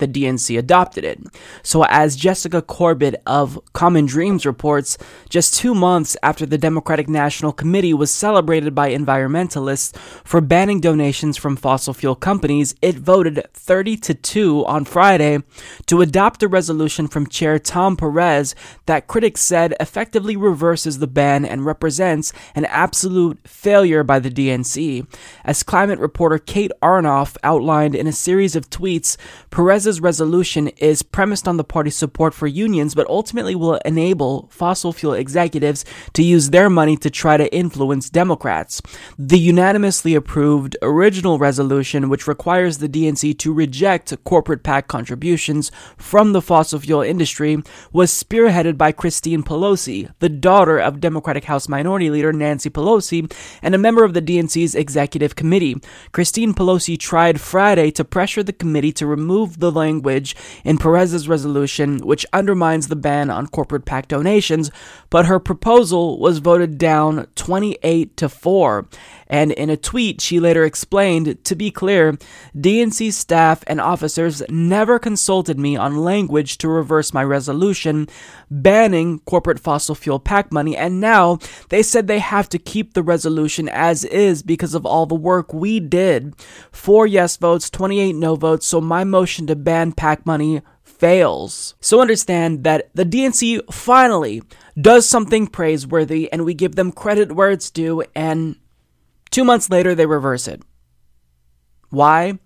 The DNC adopted it. So, as Jessica Corbett of Common Dreams reports, just two months after the Democratic National Committee was celebrated by environmentalists for banning donations from fossil fuel companies, it voted 30 to 2 on Friday to adopt a resolution from Chair Tom Perez that critics said effectively reverses the ban and represents an absolute failure by the DNC. As climate reporter Kate Aronoff outlined in a series of tweets, Perez's resolution is premised on the party's support for unions, but ultimately will enable fossil fuel executives to use their money to try to influence Democrats. The unanimously approved original resolution, which requires the DNC to reject corporate PAC contributions from the fossil fuel industry, was spearheaded by Christine Pelosi, the daughter of Democratic House Minority Leader Nancy Pelosi, and a member of the DNC's executive committee. Christine Pelosi tried Friday to pressure the committee to remove the language in Perez's resolution, which undermines the ban on corporate PAC donations, but her proposal was voted down 28 to 4. And in a tweet, she later explained to be clear, DNC staff and officers never consulted me on language to reverse my resolution banning corporate fossil fuel PAC money, and now they said they have to keep the resolution as is because of all the work we did. Four yes votes, 28 no votes, so my motion to ban PAC money fails. So understand that the DNC finally does something praiseworthy and we give them credit where it's due, and two months later they reverse it. Why?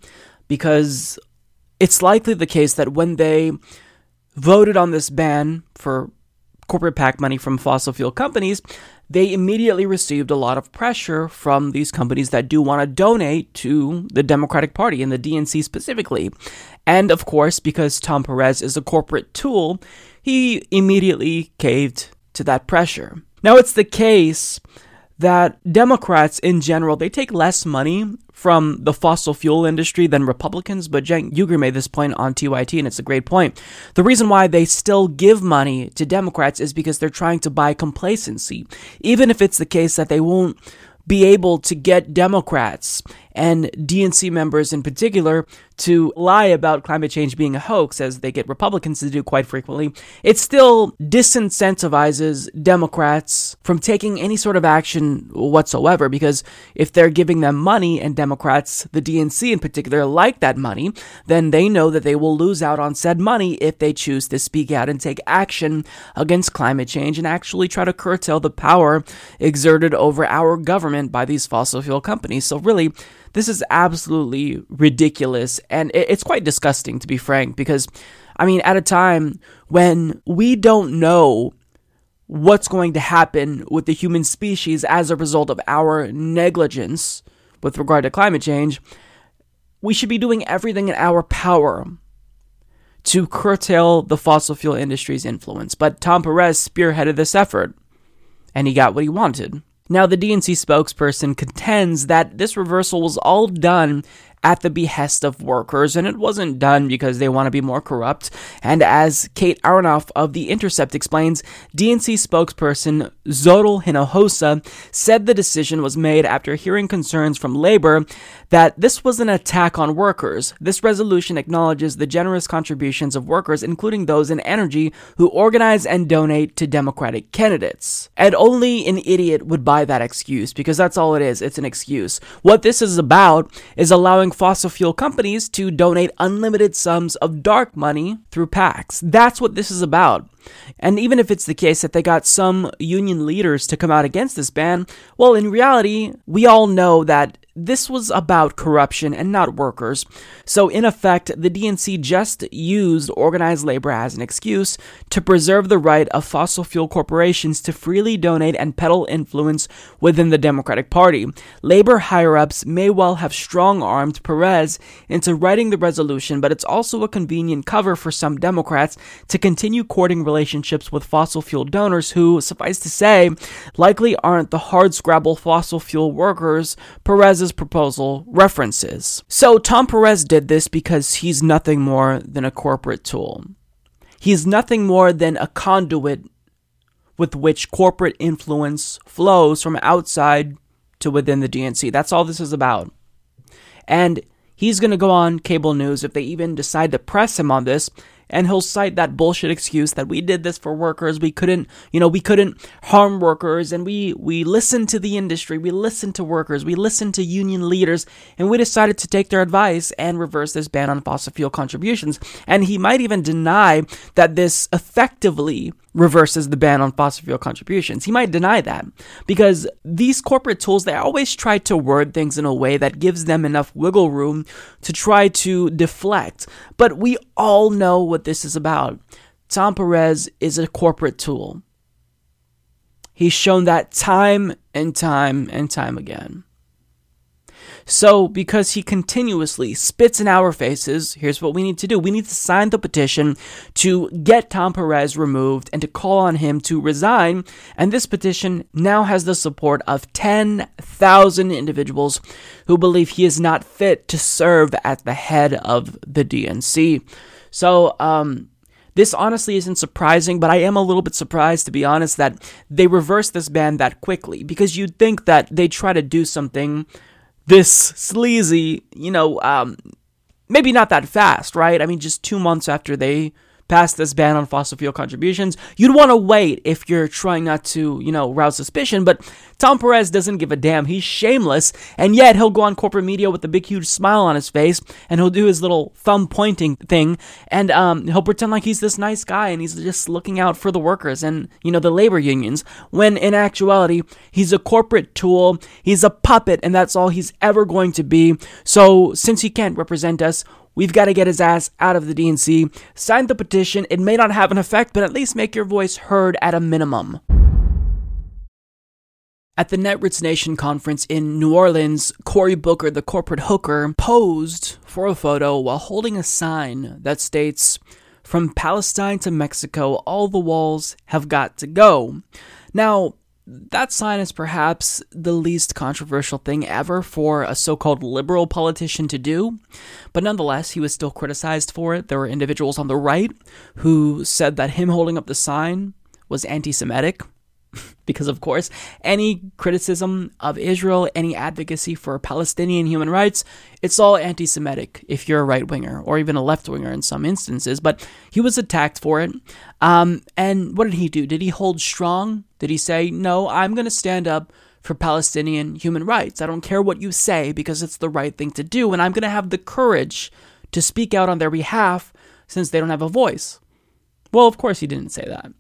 Because it's likely the case that when they voted on this ban for corporate PAC money from fossil fuel companies, they immediately received a lot of pressure from these companies that do want to donate to the Democratic Party and the DNC specifically. And of course, because Tom Perez is a corporate tool, he immediately caved to that pressure. Now, it's the case that Democrats in general, they take less money from the fossil fuel industry than Republicans, but Cenk Uygur made this point on TYT, and it's a great point. The reason why they still give money to Democrats is because they're trying to buy complacency. Even if it's the case that they won't be able to get Democrats and DNC members in particular to lie about climate change being a hoax, as they get Republicans to do quite frequently, it still disincentivizes Democrats from taking any sort of action whatsoever. Because if they're giving them money, and Democrats, the DNC in particular, like that money, then they know that they will lose out on said money if they choose to speak out and take action against climate change and actually try to curtail the power exerted over our government by these fossil fuel companies. So, really, this is absolutely ridiculous and it's quite disgusting to be frank because I mean at a time when we don't know what's going to happen with the human species as a result of our negligence with regard to climate change, we should be doing everything in our power to curtail the fossil fuel industry's influence. But Tom Perez spearheaded this effort, and he got what he wanted. Now, the DNC spokesperson contends that this reversal was all done at the behest of workers, and it wasn't done because they want to be more corrupt. And as Kate Aronoff of The Intercept explains, DNC spokesperson Xochitl Hinojosa said the decision was made after hearing concerns from labor that this was an attack on workers. This resolution acknowledges the generous contributions of workers, including those in energy who organize and donate to Democratic candidates. And only an idiot would buy that excuse because that's all it is. It's an excuse. What this is about is allowing fossil fuel companies to donate unlimited sums of dark money through PACs. That's what this is about. And even if it's the case that they got some union leaders to come out against this ban, well, in reality, we all know that this was about corruption and not workers. So, in effect, the DNC just used organized labor as an excuse to preserve the right of fossil fuel corporations to freely donate and peddle influence within the Democratic Party. Labor higher ups may well have strong armed Perez into writing the resolution, but it's also a convenient cover for some Democrats to continue courting relationships with fossil fuel donors who, suffice to say, likely aren't the hardscrabble fossil fuel workers Perez proposal references. So Tom Perez did this because he's nothing more than a corporate tool. He's nothing more than a conduit with which corporate influence flows from outside to within the DNC. That's all this is about. And he's going to go on cable news if they even decide to press him on this and he'll cite that bullshit excuse that we did this for workers. We couldn't you know we couldn't harm workers. And we we listened to the industry. We listened to workers. We listened to union leaders. And we decided to take their advice and reverse this ban on fossil fuel contributions. And he might even deny that this effectively reverses the ban on fossil fuel contributions. He might deny that because these corporate tools, they always try to word things in a way that gives them enough wiggle room to try to deflect. But we all know what this is about. Tom Perez is a corporate tool. He's shown that time and time and time again. So, because he continuously spits in our faces, here's what we need to do. We need to sign the petition to get Tom Perez removed and to call on him to resign. And this petition now has the support of 10,000 individuals who believe he is not fit to serve at the head of the DNC. So, um, this honestly isn't surprising, but I am a little bit surprised, to be honest, that they reversed this ban that quickly because you'd think that they try to do something this sleazy, you know, um, maybe not that fast, right? I mean, just two months after they passed this ban on fossil fuel contributions. You'd want to wait if you're trying not to, you know, rouse suspicion, but Tom Perez doesn't give a damn. He's shameless, and yet he'll go on corporate media with a big, huge smile on his face, and he'll do his little thumb pointing thing, and um, he'll pretend like he's this nice guy and he's just looking out for the workers and, you know, the labor unions, when in actuality, he's a corporate tool, he's a puppet, and that's all he's ever going to be. So, since he can't represent us, We've got to get his ass out of the DNC. Sign the petition. It may not have an effect, but at least make your voice heard at a minimum. At the Netroots Nation conference in New Orleans, Cory Booker, the corporate hooker, posed for a photo while holding a sign that states, From Palestine to Mexico, all the walls have got to go. Now, that sign is perhaps the least controversial thing ever for a so called liberal politician to do, but nonetheless, he was still criticized for it. There were individuals on the right who said that him holding up the sign was anti Semitic because, of course, any criticism of Israel, any advocacy for Palestinian human rights, it's all anti Semitic if you're a right winger or even a left winger in some instances. But he was attacked for it. Um, and what did he do? Did he hold strong? Did he say, no, I'm going to stand up for Palestinian human rights? I don't care what you say because it's the right thing to do. And I'm going to have the courage to speak out on their behalf since they don't have a voice. Well, of course, he didn't say that.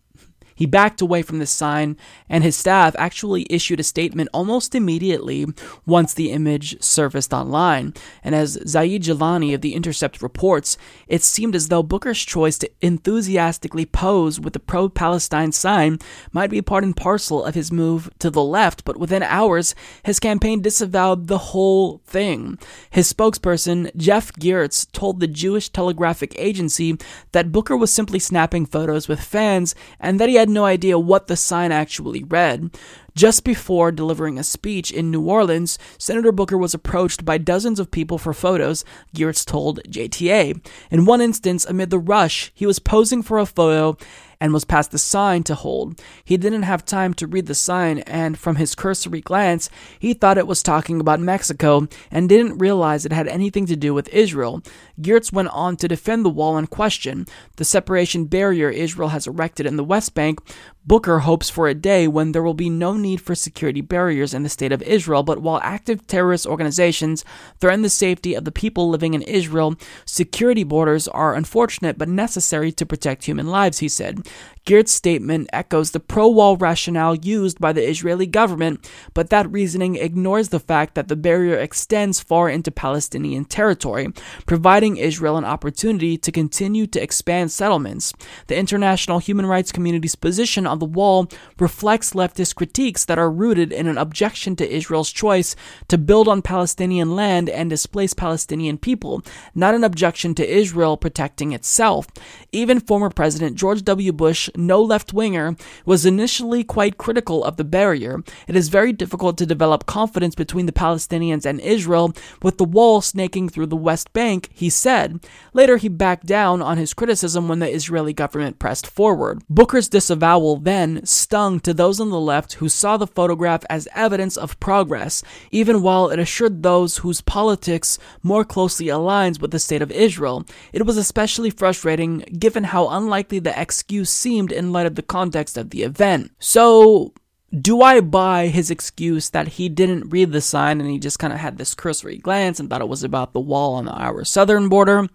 He backed away from the sign, and his staff actually issued a statement almost immediately once the image surfaced online. And as Zaid Jilani of The Intercept reports, it seemed as though Booker's choice to enthusiastically pose with the pro Palestine sign might be part and parcel of his move to the left, but within hours, his campaign disavowed the whole thing. His spokesperson, Jeff Giertz, told the Jewish Telegraphic Agency that Booker was simply snapping photos with fans and that he had had no idea what the sign actually read. Just before delivering a speech in New Orleans, Senator Booker was approached by dozens of people for photos, Giertz told JTA. In one instance, amid the rush, he was posing for a photo and was past the sign to hold. He didn't have time to read the sign, and from his cursory glance, he thought it was talking about Mexico and didn't realize it had anything to do with Israel. Giertz went on to defend the wall in question, the separation barrier Israel has erected in the West Bank, Booker hopes for a day when there will be no need for security barriers in the state of Israel, but while active terrorist organizations threaten the safety of the people living in Israel, security borders are unfortunate but necessary to protect human lives, he said. Giertz's statement echoes the pro wall rationale used by the Israeli government, but that reasoning ignores the fact that the barrier extends far into Palestinian territory, providing Israel an opportunity to continue to expand settlements. The international human rights community's position on the wall reflects leftist critiques that are rooted in an objection to Israel's choice to build on Palestinian land and displace Palestinian people, not an objection to Israel protecting itself. Even former President George W. Bush no left winger, was initially quite critical of the barrier. It is very difficult to develop confidence between the Palestinians and Israel with the wall snaking through the West Bank, he said. Later, he backed down on his criticism when the Israeli government pressed forward. Booker's disavowal then stung to those on the left who saw the photograph as evidence of progress, even while it assured those whose politics more closely aligns with the state of Israel. It was especially frustrating given how unlikely the excuse seemed in light of the context of the event. So, do I buy his excuse that he didn't read the sign and he just kind of had this cursory glance and thought it was about the wall on our southern border?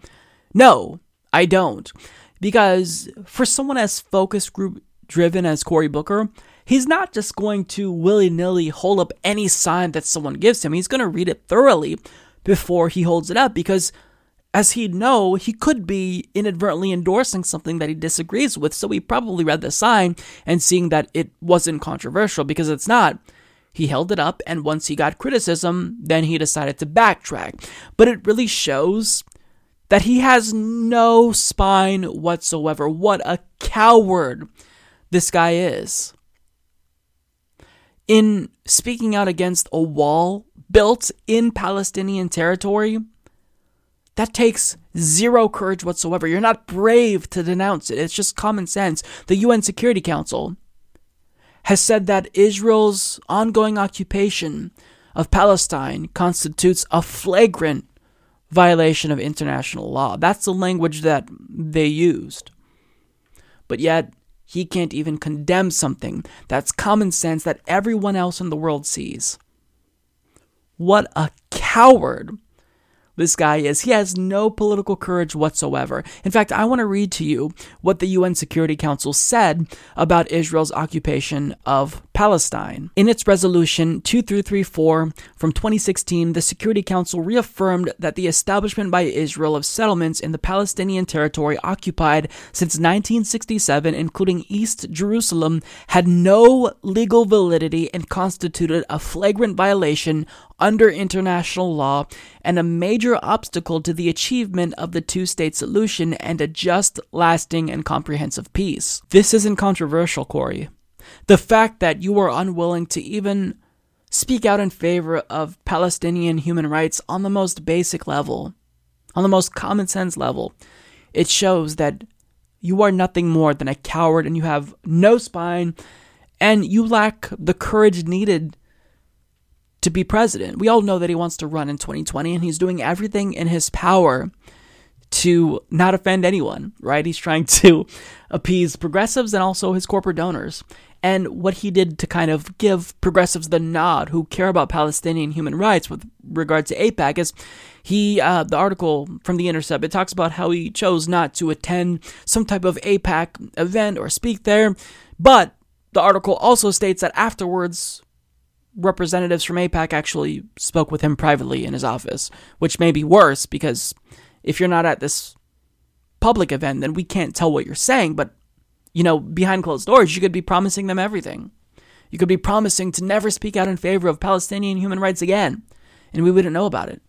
No, I don't. Because for someone as focus group driven as Cory Booker, he's not just going to willy nilly hold up any sign that someone gives him. He's going to read it thoroughly before he holds it up because as he'd know, he could be inadvertently endorsing something that he disagrees with, so he probably read the sign and seeing that it wasn't controversial because it's not. He held it up, and once he got criticism, then he decided to backtrack. But it really shows that he has no spine whatsoever. What a coward this guy is. In speaking out against a wall built in Palestinian territory, that takes zero courage whatsoever. You're not brave to denounce it. It's just common sense. The UN Security Council has said that Israel's ongoing occupation of Palestine constitutes a flagrant violation of international law. That's the language that they used. but yet he can't even condemn something that's common sense that everyone else in the world sees. What a coward this guy is. He has no political courage whatsoever. In fact, I want to read to you what the UN Security Council said about Israel's occupation of Palestine. In its resolution 2334 from 2016, the Security Council reaffirmed that the establishment by Israel of settlements in the Palestinian territory occupied since 1967, including East Jerusalem, had no legal validity and constituted a flagrant violation under international law and a major obstacle to the achievement of the two state solution and a just, lasting, and comprehensive peace. This isn't controversial, Cory. The fact that you are unwilling to even speak out in favor of Palestinian human rights on the most basic level, on the most common sense level, it shows that you are nothing more than a coward and you have no spine and you lack the courage needed to be president. We all know that he wants to run in 2020 and he's doing everything in his power to not offend anyone, right? He's trying to appease progressives and also his corporate donors. And what he did to kind of give progressives the nod who care about Palestinian human rights with regard to AIPAC is he, uh, the article from The Intercept, it talks about how he chose not to attend some type of AIPAC event or speak there. But the article also states that afterwards, representatives from AIPAC actually spoke with him privately in his office, which may be worse because if you're not at this public event, then we can't tell what you're saying. But, you know, behind closed doors, you could be promising them everything. You could be promising to never speak out in favor of Palestinian human rights again, and we wouldn't know about it.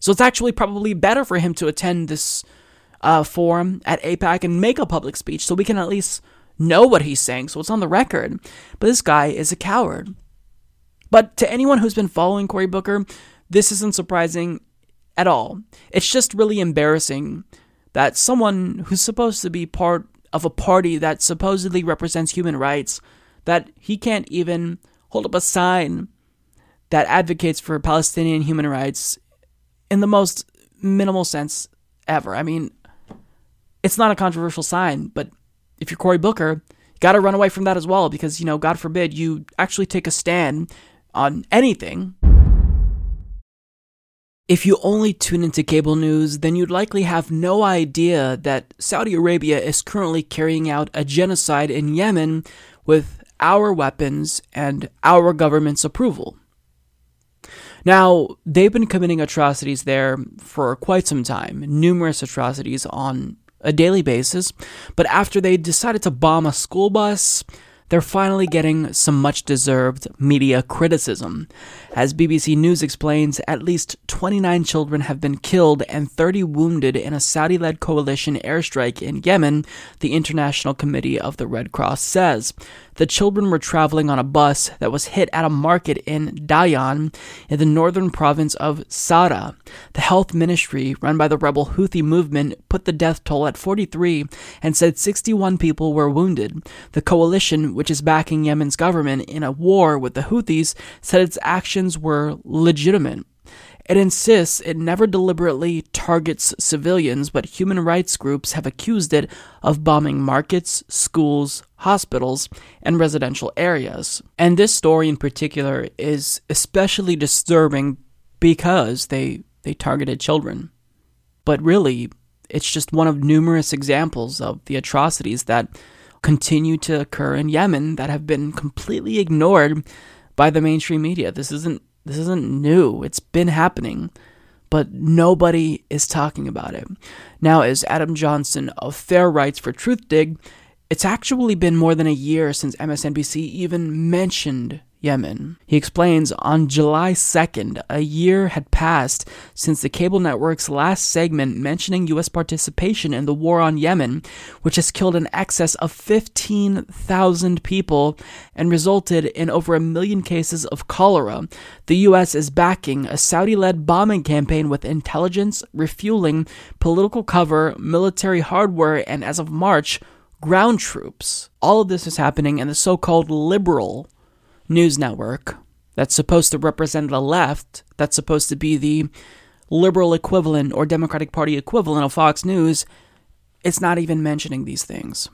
So it's actually probably better for him to attend this uh, forum at AIPAC and make a public speech so we can at least know what he's saying, so it's on the record. But this guy is a coward. But to anyone who's been following Cory Booker, this isn't surprising at all. It's just really embarrassing that someone who's supposed to be part of a party that supposedly represents human rights, that he can't even hold up a sign that advocates for Palestinian human rights in the most minimal sense ever. I mean, it's not a controversial sign, but if you're Cory Booker, you got to run away from that as well because, you know, God forbid you actually take a stand on anything. If you only tune into cable news, then you'd likely have no idea that Saudi Arabia is currently carrying out a genocide in Yemen with our weapons and our government's approval. Now, they've been committing atrocities there for quite some time, numerous atrocities on a daily basis, but after they decided to bomb a school bus, they're finally getting some much deserved media criticism. As BBC News explains, at least 29 children have been killed and 30 wounded in a Saudi led coalition airstrike in Yemen, the International Committee of the Red Cross says. The children were traveling on a bus that was hit at a market in Dayan in the northern province of Saada. The health ministry, run by the rebel Houthi movement, put the death toll at 43 and said 61 people were wounded. The coalition, which is backing Yemen's government in a war with the Houthis, said its actions were legitimate. It insists it never deliberately targets civilians, but human rights groups have accused it of bombing markets, schools, hospitals, and residential areas. And this story in particular is especially disturbing because they, they targeted children. But really, it's just one of numerous examples of the atrocities that continue to occur in Yemen that have been completely ignored by the mainstream media. This isn't this isn't new. It's been happening, but nobody is talking about it. Now, as Adam Johnson of Fair writes for Truthdig, it's actually been more than a year since MSNBC even mentioned Yemen. He explains on July 2nd, a year had passed since the cable network's last segment mentioning U.S. participation in the war on Yemen, which has killed an excess of 15,000 people and resulted in over a million cases of cholera. The U.S. is backing a Saudi led bombing campaign with intelligence, refueling, political cover, military hardware, and as of March, ground troops. All of this is happening in the so called liberal news network that's supposed to represent the left, that's supposed to be the liberal equivalent or Democratic Party equivalent of Fox News, it's not even mentioning these things.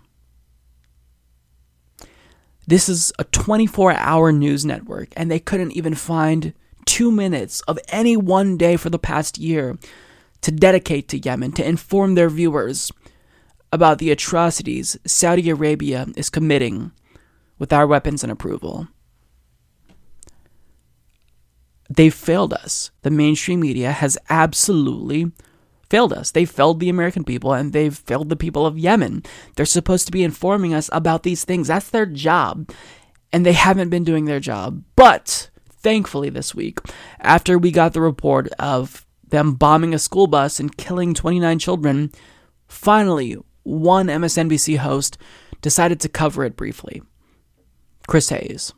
This is a 24 hour news network, and they couldn't even find two minutes of any one day for the past year to dedicate to Yemen, to inform their viewers about the atrocities Saudi Arabia is committing with our weapons and approval. They've failed us. The mainstream media has absolutely failed us. They failed the American people and they've failed the people of Yemen. They're supposed to be informing us about these things. That's their job. And they haven't been doing their job. But thankfully, this week, after we got the report of them bombing a school bus and killing 29 children, finally, one MSNBC host decided to cover it briefly Chris Hayes.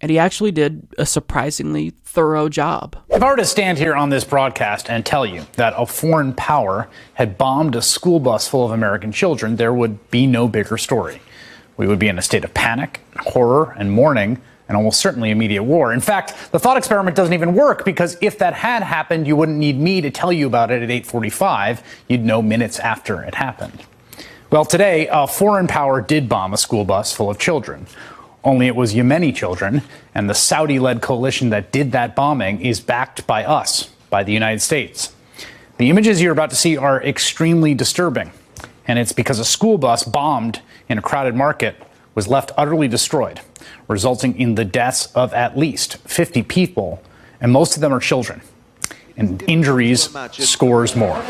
And he actually did a surprisingly thorough job. If I were to stand here on this broadcast and tell you that a foreign power had bombed a school bus full of American children, there would be no bigger story. We would be in a state of panic, horror, and mourning and almost certainly immediate war. In fact, the thought experiment doesn't even work because if that had happened, you wouldn't need me to tell you about it at 8:45. You'd know minutes after it happened. Well, today, a foreign power did bomb a school bus full of children. Only it was Yemeni children, and the Saudi led coalition that did that bombing is backed by us, by the United States. The images you're about to see are extremely disturbing, and it's because a school bus bombed in a crowded market was left utterly destroyed resulting in the deaths of at least 50 people, and most of them are children, and injuries scores more.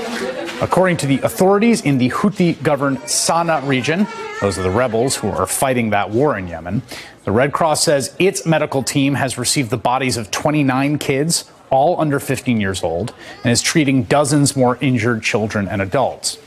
According to the authorities in the Houthi governed Sana'a region, those are the rebels who are fighting that war in Yemen, the Red Cross says its medical team has received the bodies of 29 kids, all under 15 years old, and is treating dozens more injured children and adults.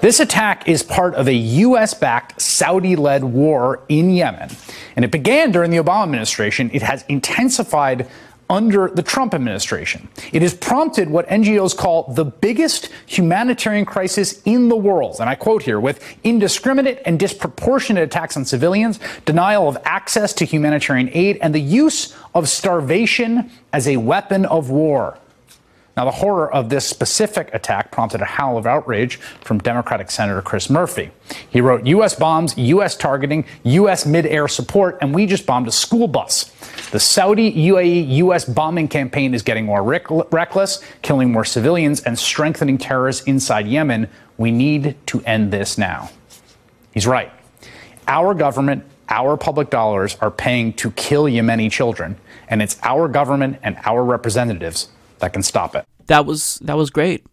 This attack is part of a U.S. backed, Saudi led war in Yemen. And it began during the Obama administration. It has intensified under the Trump administration. It has prompted what NGOs call the biggest humanitarian crisis in the world. And I quote here with indiscriminate and disproportionate attacks on civilians, denial of access to humanitarian aid, and the use of starvation as a weapon of war. Now, the horror of this specific attack prompted a howl of outrage from Democratic Senator Chris Murphy. He wrote, U.S. bombs, U.S. targeting, U.S. mid-air support, and we just bombed a school bus. The Saudi UAE U.S. bombing campaign is getting more reckless, killing more civilians, and strengthening terrorists inside Yemen. We need to end this now. He's right. Our government, our public dollars are paying to kill Yemeni children, and it's our government and our representatives that can stop it. That was that was great.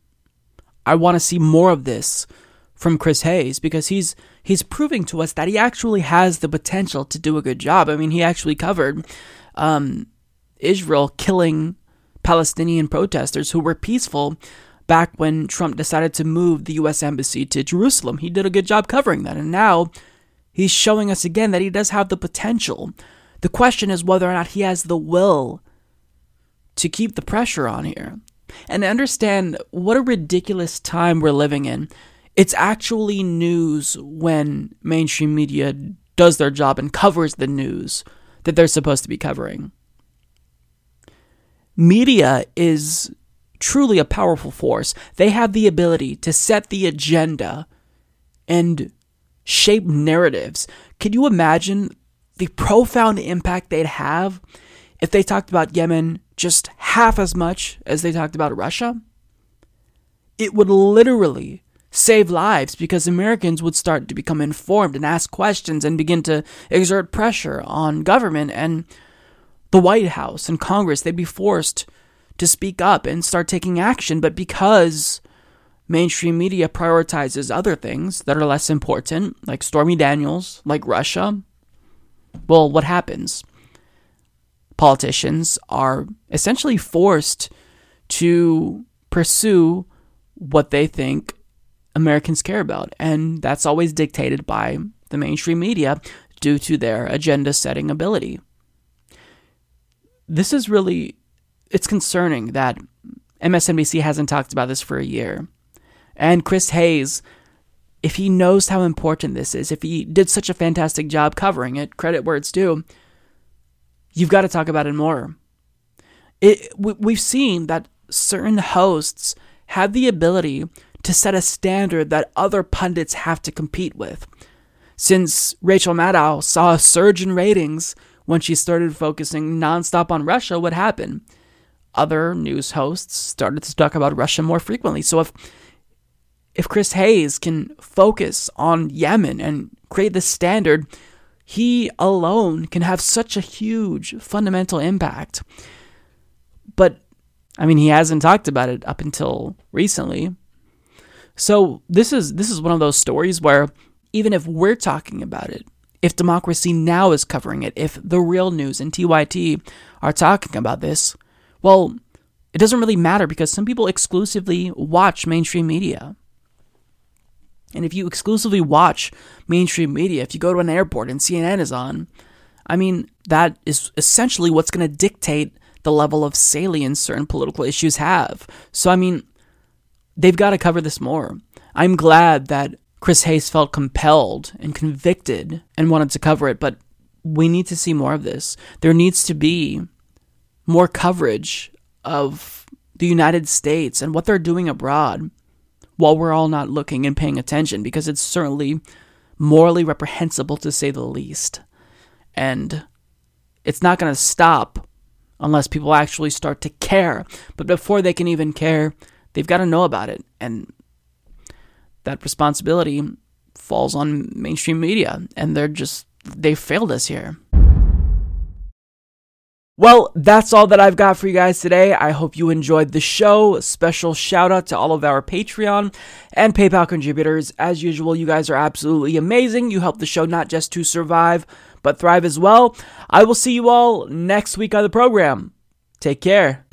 I want to see more of this from Chris Hayes because he's he's proving to us that he actually has the potential to do a good job. I mean, he actually covered um, Israel killing Palestinian protesters who were peaceful back when Trump decided to move the U.S. embassy to Jerusalem. He did a good job covering that, and now he's showing us again that he does have the potential. The question is whether or not he has the will to keep the pressure on here and understand what a ridiculous time we're living in. It's actually news when mainstream media does their job and covers the news that they're supposed to be covering. Media is truly a powerful force. They have the ability to set the agenda and shape narratives. Can you imagine the profound impact they'd have if they talked about Yemen just half as much as they talked about Russia, it would literally save lives because Americans would start to become informed and ask questions and begin to exert pressure on government and the White House and Congress. They'd be forced to speak up and start taking action, but because mainstream media prioritizes other things that are less important, like Stormy Daniels, like Russia, well, what happens? Politicians are essentially forced to pursue what they think Americans care about. And that's always dictated by the mainstream media due to their agenda setting ability. This is really it's concerning that MSNBC hasn't talked about this for a year. And Chris Hayes, if he knows how important this is, if he did such a fantastic job covering it, credit where it's due, you've got to talk about it more. It, we've seen that certain hosts have the ability to set a standard that other pundits have to compete with. Since Rachel Maddow saw a surge in ratings when she started focusing nonstop on Russia, what happened? Other news hosts started to talk about Russia more frequently. So if if Chris Hayes can focus on Yemen and create the standard, he alone can have such a huge fundamental impact. But I mean, he hasn't talked about it up until recently. So this is this is one of those stories where even if we're talking about it, if Democracy Now! is covering it, if The Real News and TYT are talking about this, well, it doesn't really matter because some people exclusively watch mainstream media. And if you exclusively watch mainstream media, if you go to an airport and CNN is on, I mean, that is essentially what's going to dictate the level of salience certain political issues have. So, I mean, they've got to cover this more. I'm glad that Chris Hayes felt compelled and convicted and wanted to cover it, but we need to see more of this. There needs to be more coverage of the United States and what they're doing abroad while we're all not looking and paying attention because it's certainly morally reprehensible to say the least. And it's not going to stop unless people actually start to care. But before they can even care, they've got to know about it. And that responsibility falls on mainstream media, and they're just, they failed us here. Well, that's all that I've got for you guys today. I hope you enjoyed the show. Special shout out to all of our Patreon and PayPal contributors. As usual, you guys are absolutely amazing. You help the show not just to survive, but thrive as well. I will see you all next week on the program. Take care.